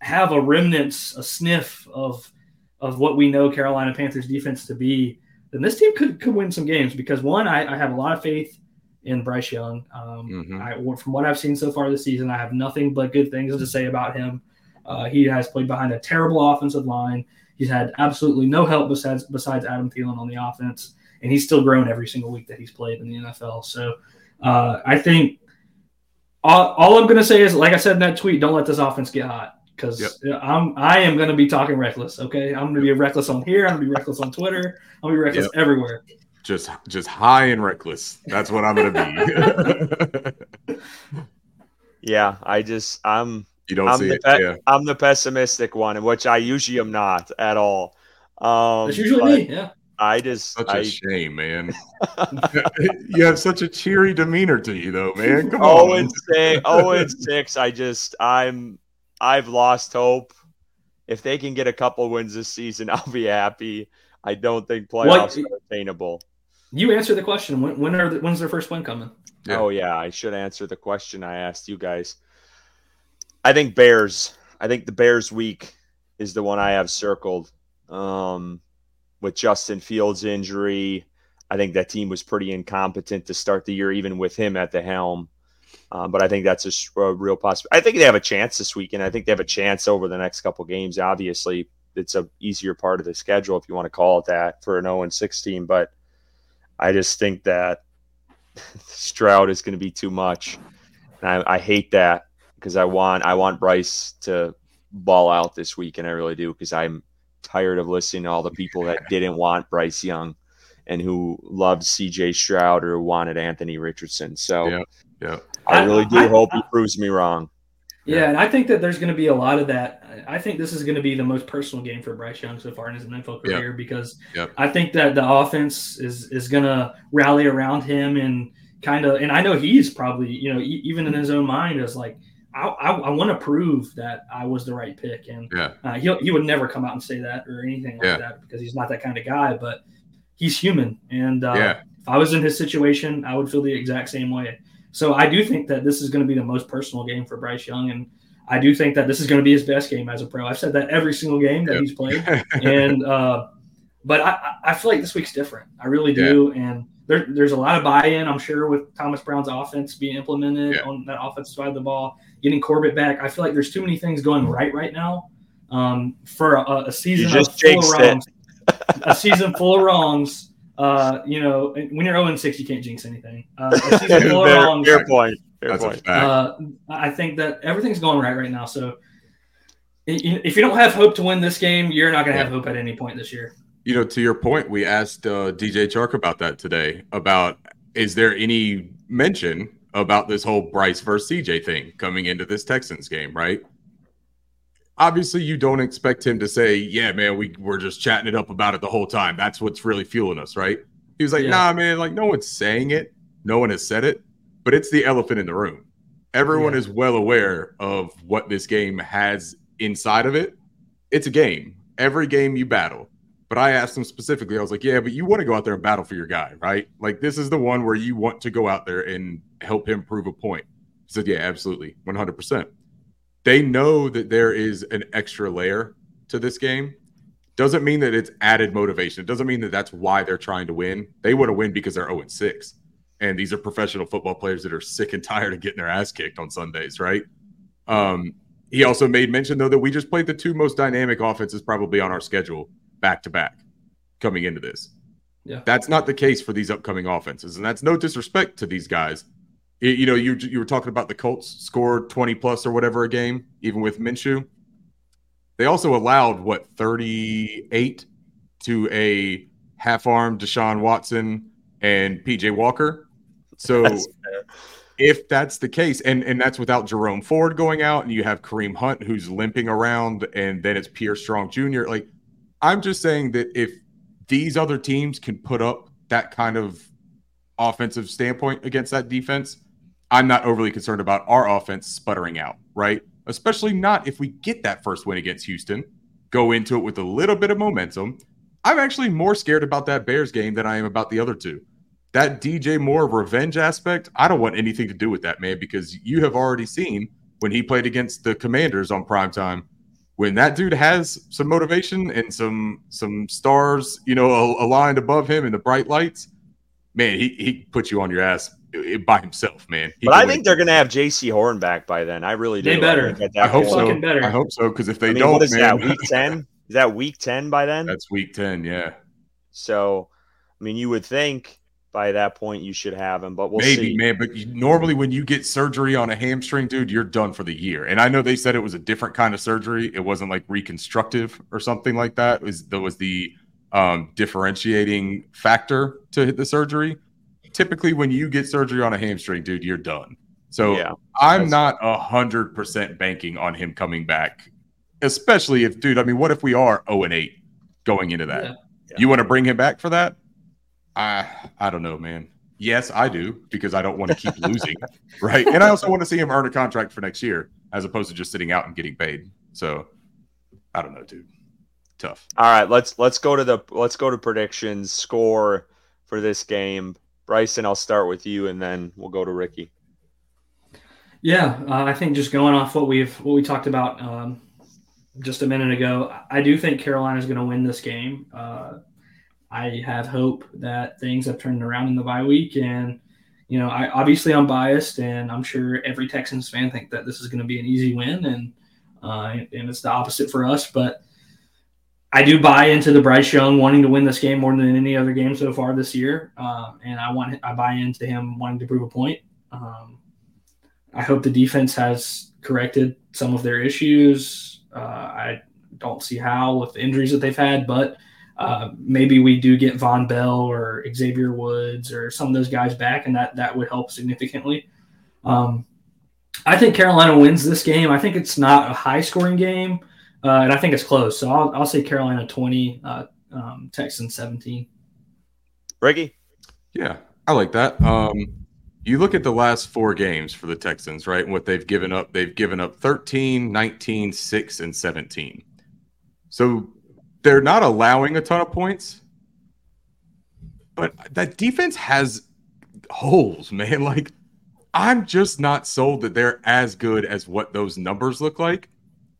Speaker 2: have a remnants, a sniff of of what we know Carolina Panthers defense to be, then this team could could win some games because one, I, I have a lot of faith in Bryce Young. Um, mm-hmm. I, from what I've seen so far this season, I have nothing but good things to say about him. Uh, he has played behind a terrible offensive line. He's had absolutely no help besides besides Adam Thielen on the offense, and he's still grown every single week that he's played in the NFL. So uh, I think all, all I'm going to say is, like I said in that tweet, don't let this offense get hot because yep. I'm I am going to be talking reckless. Okay, I'm going to be reckless on here. I'm going to be reckless on Twitter. To be reckless yep. everywhere
Speaker 3: just just high and reckless. That's what I'm gonna
Speaker 1: be. yeah, I just I'm
Speaker 3: you don't
Speaker 1: I'm
Speaker 3: see
Speaker 1: the
Speaker 3: it. Pe- yeah.
Speaker 1: I'm the pessimistic one, which I usually am not at all. Um,
Speaker 2: It's usually me. Yeah.
Speaker 1: I just
Speaker 3: Such a
Speaker 1: I,
Speaker 3: shame, man. you have such a cheery demeanor to you, though, man. Come
Speaker 1: oh
Speaker 3: on.
Speaker 1: and six. Oh and six. I just I'm I've lost hope. If they can get a couple wins this season, I'll be happy. I don't think playoffs are attainable.
Speaker 2: You answer the question. When, when are the, when's their first win coming?
Speaker 3: Yeah.
Speaker 1: Oh yeah, I should answer the question I asked you guys. I think Bears. I think the Bears week is the one I have circled. Um, with Justin Fields' injury, I think that team was pretty incompetent to start the year, even with him at the helm. Um, but I think that's a real possibility. I think they have a chance this weekend. I think they have a chance over the next couple games. Obviously, it's a easier part of the schedule if you want to call it that for an 0 and 6 team. But I just think that Stroud is going to be too much, and I, I hate that because I want I want Bryce to ball out this week, and I really do because I'm tired of listening to all the people that didn't want Bryce Young and who loved C.J. Stroud or wanted Anthony Richardson. So
Speaker 3: Yeah, yeah.
Speaker 1: I really do
Speaker 2: I-
Speaker 1: hope he proves me wrong.
Speaker 2: Yeah, and I think that there's going to be a lot of that. I think this is going to be the most personal game for Bryce Young so far in his NFL career because
Speaker 3: Yep.
Speaker 2: I think that the offense is is going to rally around him and kind of. And I know he's probably you know e- even in his own mind is like I I, I want to prove that I was the right pick, and
Speaker 3: Yeah.
Speaker 2: uh, he he would never come out and say that or anything like
Speaker 3: Yeah.
Speaker 2: that because he's not that kind of guy. But he's human, and uh,
Speaker 3: Yeah.
Speaker 2: if I was in his situation, I would feel the exact same way. So I do think that this is going to be the most personal game for Bryce Young, and I do think that this is going to be his best game as a pro. I've said that every single game that
Speaker 3: Yep.
Speaker 2: he's played, and uh, but I, I- I feel like this week's different. I really do, and there, there's a lot of buy-in. I'm sure with Thomas Brown's offense being implemented
Speaker 3: Yeah.
Speaker 2: on that offensive side of the ball, getting Corbett back. I feel like there's too many things going right right now um, for a, a season
Speaker 1: You just
Speaker 2: of full of wrongs. a season full of wrongs. Uh, you know, when you're 0 6, you can't jinx anything. Uh, a season full of
Speaker 1: fair,
Speaker 2: wrongs.
Speaker 1: fair point. Fair point.
Speaker 2: Uh, I think that everything's going right right now. So i- i- if you don't have hope to win this game, you're not going to have hope at any point this year.
Speaker 3: you know, to your point, we asked uh, DJ Chark about that today. About is there any mention about this whole Bryce versus CJ thing coming into this Texans game, right? Obviously, you don't expect him to say, "Yeah, man, we we're just chatting it up about it the whole time. That's what's really fueling us, right?" He was like,
Speaker 2: Yeah.
Speaker 3: "Nah, man, like no one's saying it, no one has said it, but it's the elephant in the room. Everyone
Speaker 2: Yeah.
Speaker 3: is well aware of what this game has inside of it. It's a game. Every game you battle." But I asked him specifically, I was like, yeah, but you want to go out there and battle for your guy, right? Like, this is the one where you want to go out there and help him prove a point. He said, yeah, absolutely, 100%. They know that there is an extra layer to this game. Doesn't mean that it's added motivation. It doesn't mean that that's why they're trying to win. They want to win because they're 0 6. And these are professional football players that are sick and tired of getting their ass kicked on Sundays, right? Um, he also made mention, though, that we just played the two most dynamic offenses probably on our schedule back to back coming into this.
Speaker 2: Yeah.
Speaker 3: That's not the case for these upcoming offenses. And that's no disrespect to these guys. You, know, you, you were talking about the Colts scored 20 plus or whatever a game, even with Minshew. They also allowed, what, 38 to a half armed Deshaun Watson and PJ Walker. So
Speaker 1: That's
Speaker 3: if that's the case, and and that's without Jerome Ford going out, and you have Kareem Hunt who's limping around, and then it's Pierre Strong Jr. Like, I'm just saying that if these other teams can put up that kind of offensive standpoint against that defense, I'm not overly concerned about our offense sputtering out, right? Especially not if we get that first win against Houston, go into it with a little bit of momentum. I'm actually more scared about that Bears game than I am about the other two that DJ Moore revenge aspect, I don't want anything to do with that, man, because you have already seen when he played against the Commanders on primetime, when that dude has some motivation and some some stars, you know, aligned above him in the bright lights, man, he he puts you on your ass by himself, man. He
Speaker 1: But I think they're going to have Jaycee Horn back by then. I really do.
Speaker 2: They better.
Speaker 1: I, that
Speaker 3: I hope so.
Speaker 2: Better.
Speaker 3: I hope so because if they
Speaker 1: I mean,
Speaker 3: don't,
Speaker 1: what is
Speaker 3: man,
Speaker 1: that? Week ten? Is that week ten by then?
Speaker 3: that's week ten. Yeah,
Speaker 1: So, I mean, you would think by that point you should have him, but we'll
Speaker 3: maybe,
Speaker 1: see.
Speaker 3: man. But you, normally, when you get surgery on a hamstring, dude, you're done for the year. And I know they said it was a different kind of surgery. It wasn't like reconstructive or something like that. It was that was the um, differentiating factor to hit the surgery. Typically, when you get surgery on a hamstring, dude, you're done. So
Speaker 1: Yeah,
Speaker 3: I'm not a hundred percent banking on him coming back, especially if, dude. I mean, what if we are 0 and 8? going into that.
Speaker 2: Yeah.
Speaker 1: Yeah.
Speaker 3: You want to bring him back for that? I I don't know, man. Yes, I do because I don't want to keep losing, right? And I also want to see him earn a contract for next year as opposed to just sitting out and getting paid. So I don't know, dude. Tough.
Speaker 1: All right, let's let's go to the let's go to predictions score for this game. Bryson, I'll start with you, and then we'll go to Ricky.
Speaker 2: Yeah, uh, I think just going off what we've what we talked about um, just a minute ago, I do think Carolina is going to win this game. Uh, I have hope that things have turned around in the bye week, and you know, I obviously I'm biased, and I'm sure every Texans fan think that this is going to be an easy win, and uh, and it's the opposite for us, but. I do buy into the Bryce Young wanting to win this game more than any other game so far this year, um, and I want I buy into him wanting to prove a point. Um, I hope the defense has corrected some of their issues. Uh, I don't see how with the injuries that they've had, but uh, maybe we do get Vonn Bell or Xavier Woods or some of those guys back, and that that would help significantly. Um, I think Carolina wins this game. I think it's not a high scoring game, uh, and I think it's close. So I'll, I'll say Carolina 20, uh, um, Texans 17.
Speaker 1: Reggie?
Speaker 3: Yeah, I like that. Um, you look at the last four games for the Texans, right? And what they've given up, they've given up 13, 19, 6, and 17. So they're not allowing a ton of points. But that defense has holes, man. Like, I'm just not sold that they're as good as what those numbers look like.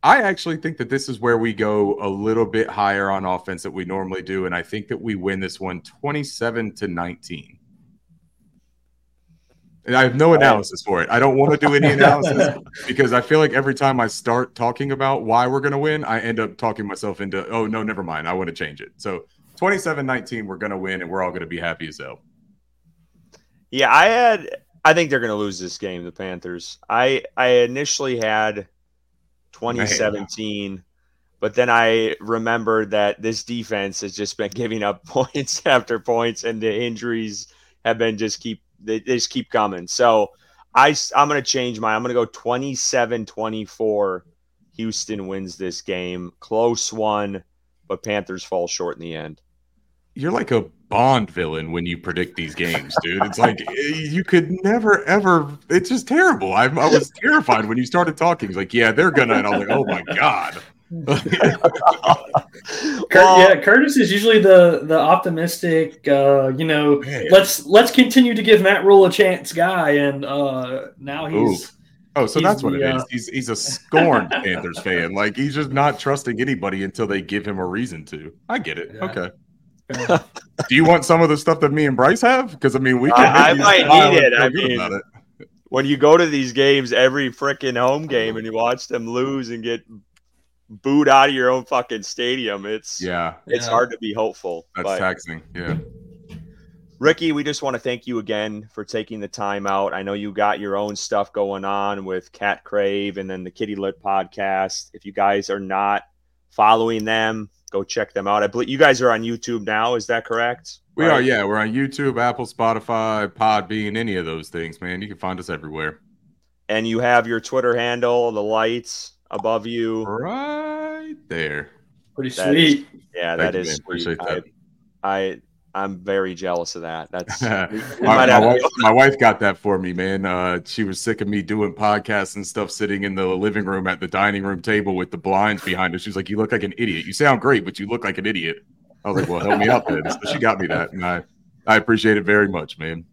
Speaker 3: I actually think that this is where we go a little bit higher on offense that we normally do. And I think that we win this one 27 to 19. And I have no analysis for it. I don't want to do any analysis because I feel like every time I start talking about why we're going to win, I end up talking myself into, oh, no, never mind. I want to change it. So 27 19, we're going to win and we're all going to be happy as hell.
Speaker 1: yeah, I had I think they're going to lose this game. The Panthers. I I initially had 2017, but then I remembered that this defense has just been giving up points after points, and the injuries have been just keep they, just keep coming. So I I'm to change my. I'm to go 27-24. Houston wins this game, close one, but Panthers fall short in the end.
Speaker 3: You're like a Bond villain when you predict these games, dude. It's like eh, you could never, ever. It's just terrible. I, I was terrified when you started talking. It's like, yeah, they're gonna. And I was like, oh my god.
Speaker 2: Cur- yeah, Curtis is usually the the optimistic, uh, you know,
Speaker 3: Man.
Speaker 2: let's let's continue to give Matt Rhule a chance guy, and uh, now he's
Speaker 3: Oh, so
Speaker 2: He's
Speaker 3: that's what
Speaker 2: the,
Speaker 3: it is.
Speaker 2: uh,
Speaker 3: He's he's a scorned Panthers fan. Like he's just not trusting anybody until they give him a reason to. I get it.
Speaker 2: Yeah.
Speaker 3: Okay.
Speaker 2: Uh,
Speaker 3: Do you want some of the stuff that me and Bryce have? Because I mean, we can.
Speaker 1: I- I might
Speaker 3: smile
Speaker 1: need it. I mean,
Speaker 3: it.
Speaker 1: when you go to these games every freaking home game and you watch them lose and get booed out of your own fucking stadium, it's
Speaker 3: Yeah,
Speaker 1: it's
Speaker 2: Yeah.
Speaker 1: hard to be hopeful.
Speaker 3: that's
Speaker 1: But
Speaker 3: taxing. Yeah.
Speaker 1: Ricky, we just want to thank you again for taking the time out. I know you got your own stuff going on with Cat Crave and then the Kitty Lit podcast. If you guys are not following them, go check them out. I believe you guys are on YouTube now. Is that correct?
Speaker 3: We
Speaker 1: Right.
Speaker 3: are, yeah. We're on YouTube, Apple, Spotify, Podbean, any of those things, man. You can find us everywhere.
Speaker 1: And you have your Twitter handle, the lights above you.
Speaker 3: Right there.
Speaker 2: pretty
Speaker 1: That is-
Speaker 2: sweet.
Speaker 1: Yeah,
Speaker 3: Thank
Speaker 1: that
Speaker 3: you,
Speaker 1: is
Speaker 3: man.
Speaker 1: sweet.
Speaker 3: That.
Speaker 1: I, I I'm very jealous of that. That's
Speaker 3: my, my wife, my wife got that for me, man. Uh, she was sick of me doing podcasts and stuff, sitting in the living room at the dining room table with the blinds behind us. She was like, "You look like an idiot. You sound great, but you look like an idiot." I was like, "Well, help me out then." So she got me that, and I I appreciate it very much, man.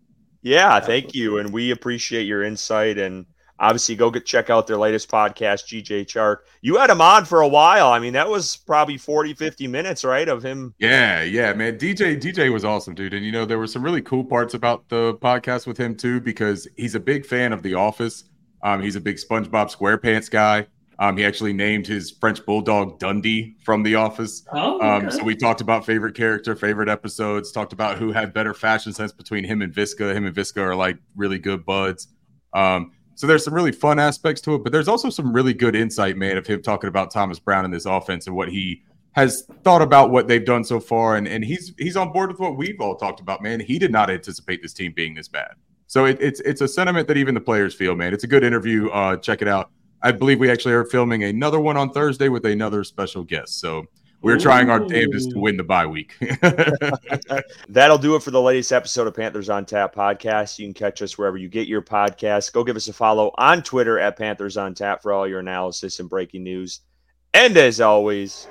Speaker 1: Yeah, thank you. And we appreciate your insight. And obviously, go get check out their latest podcast, DJ Chark. You had him on for a while. I mean, that was probably 40, 50 minutes, right? Of him.
Speaker 3: Yeah, yeah, man. DJ DJ was awesome, dude. And you know, there were some really cool parts about the podcast with him too, because he's a big fan of The Office. Um, he's a big SpongeBob SquarePants guy. Um, he actually named his French bulldog Dundee from The Office.
Speaker 2: Oh,
Speaker 3: Um,
Speaker 2: okay.
Speaker 3: so we talked about favorite character, favorite episodes, talked about who had better fashion sense between him and Viska. Him and Viska are like really good buds. Um, so there's some really fun aspects to it, but there's also some really good insight, man, of him talking about Thomas Brown and this offense and what he has thought about what they've done so far. And and he's he's on board with what we've all talked about, man. He did not anticipate this team being this bad. So it, it's it's a sentiment that even the players feel, man. It's a good interview. Uh, check it out. I believe we actually are filming another one on Thursday with another special guest. So we're trying our damnedest to win the bye week.
Speaker 1: That'll do it for the latest episode of Panthers on Tap podcast. You can catch us wherever you get your podcasts. Go give us a follow on Twitter at Panthers on Tap for all your analysis and breaking news. And as always,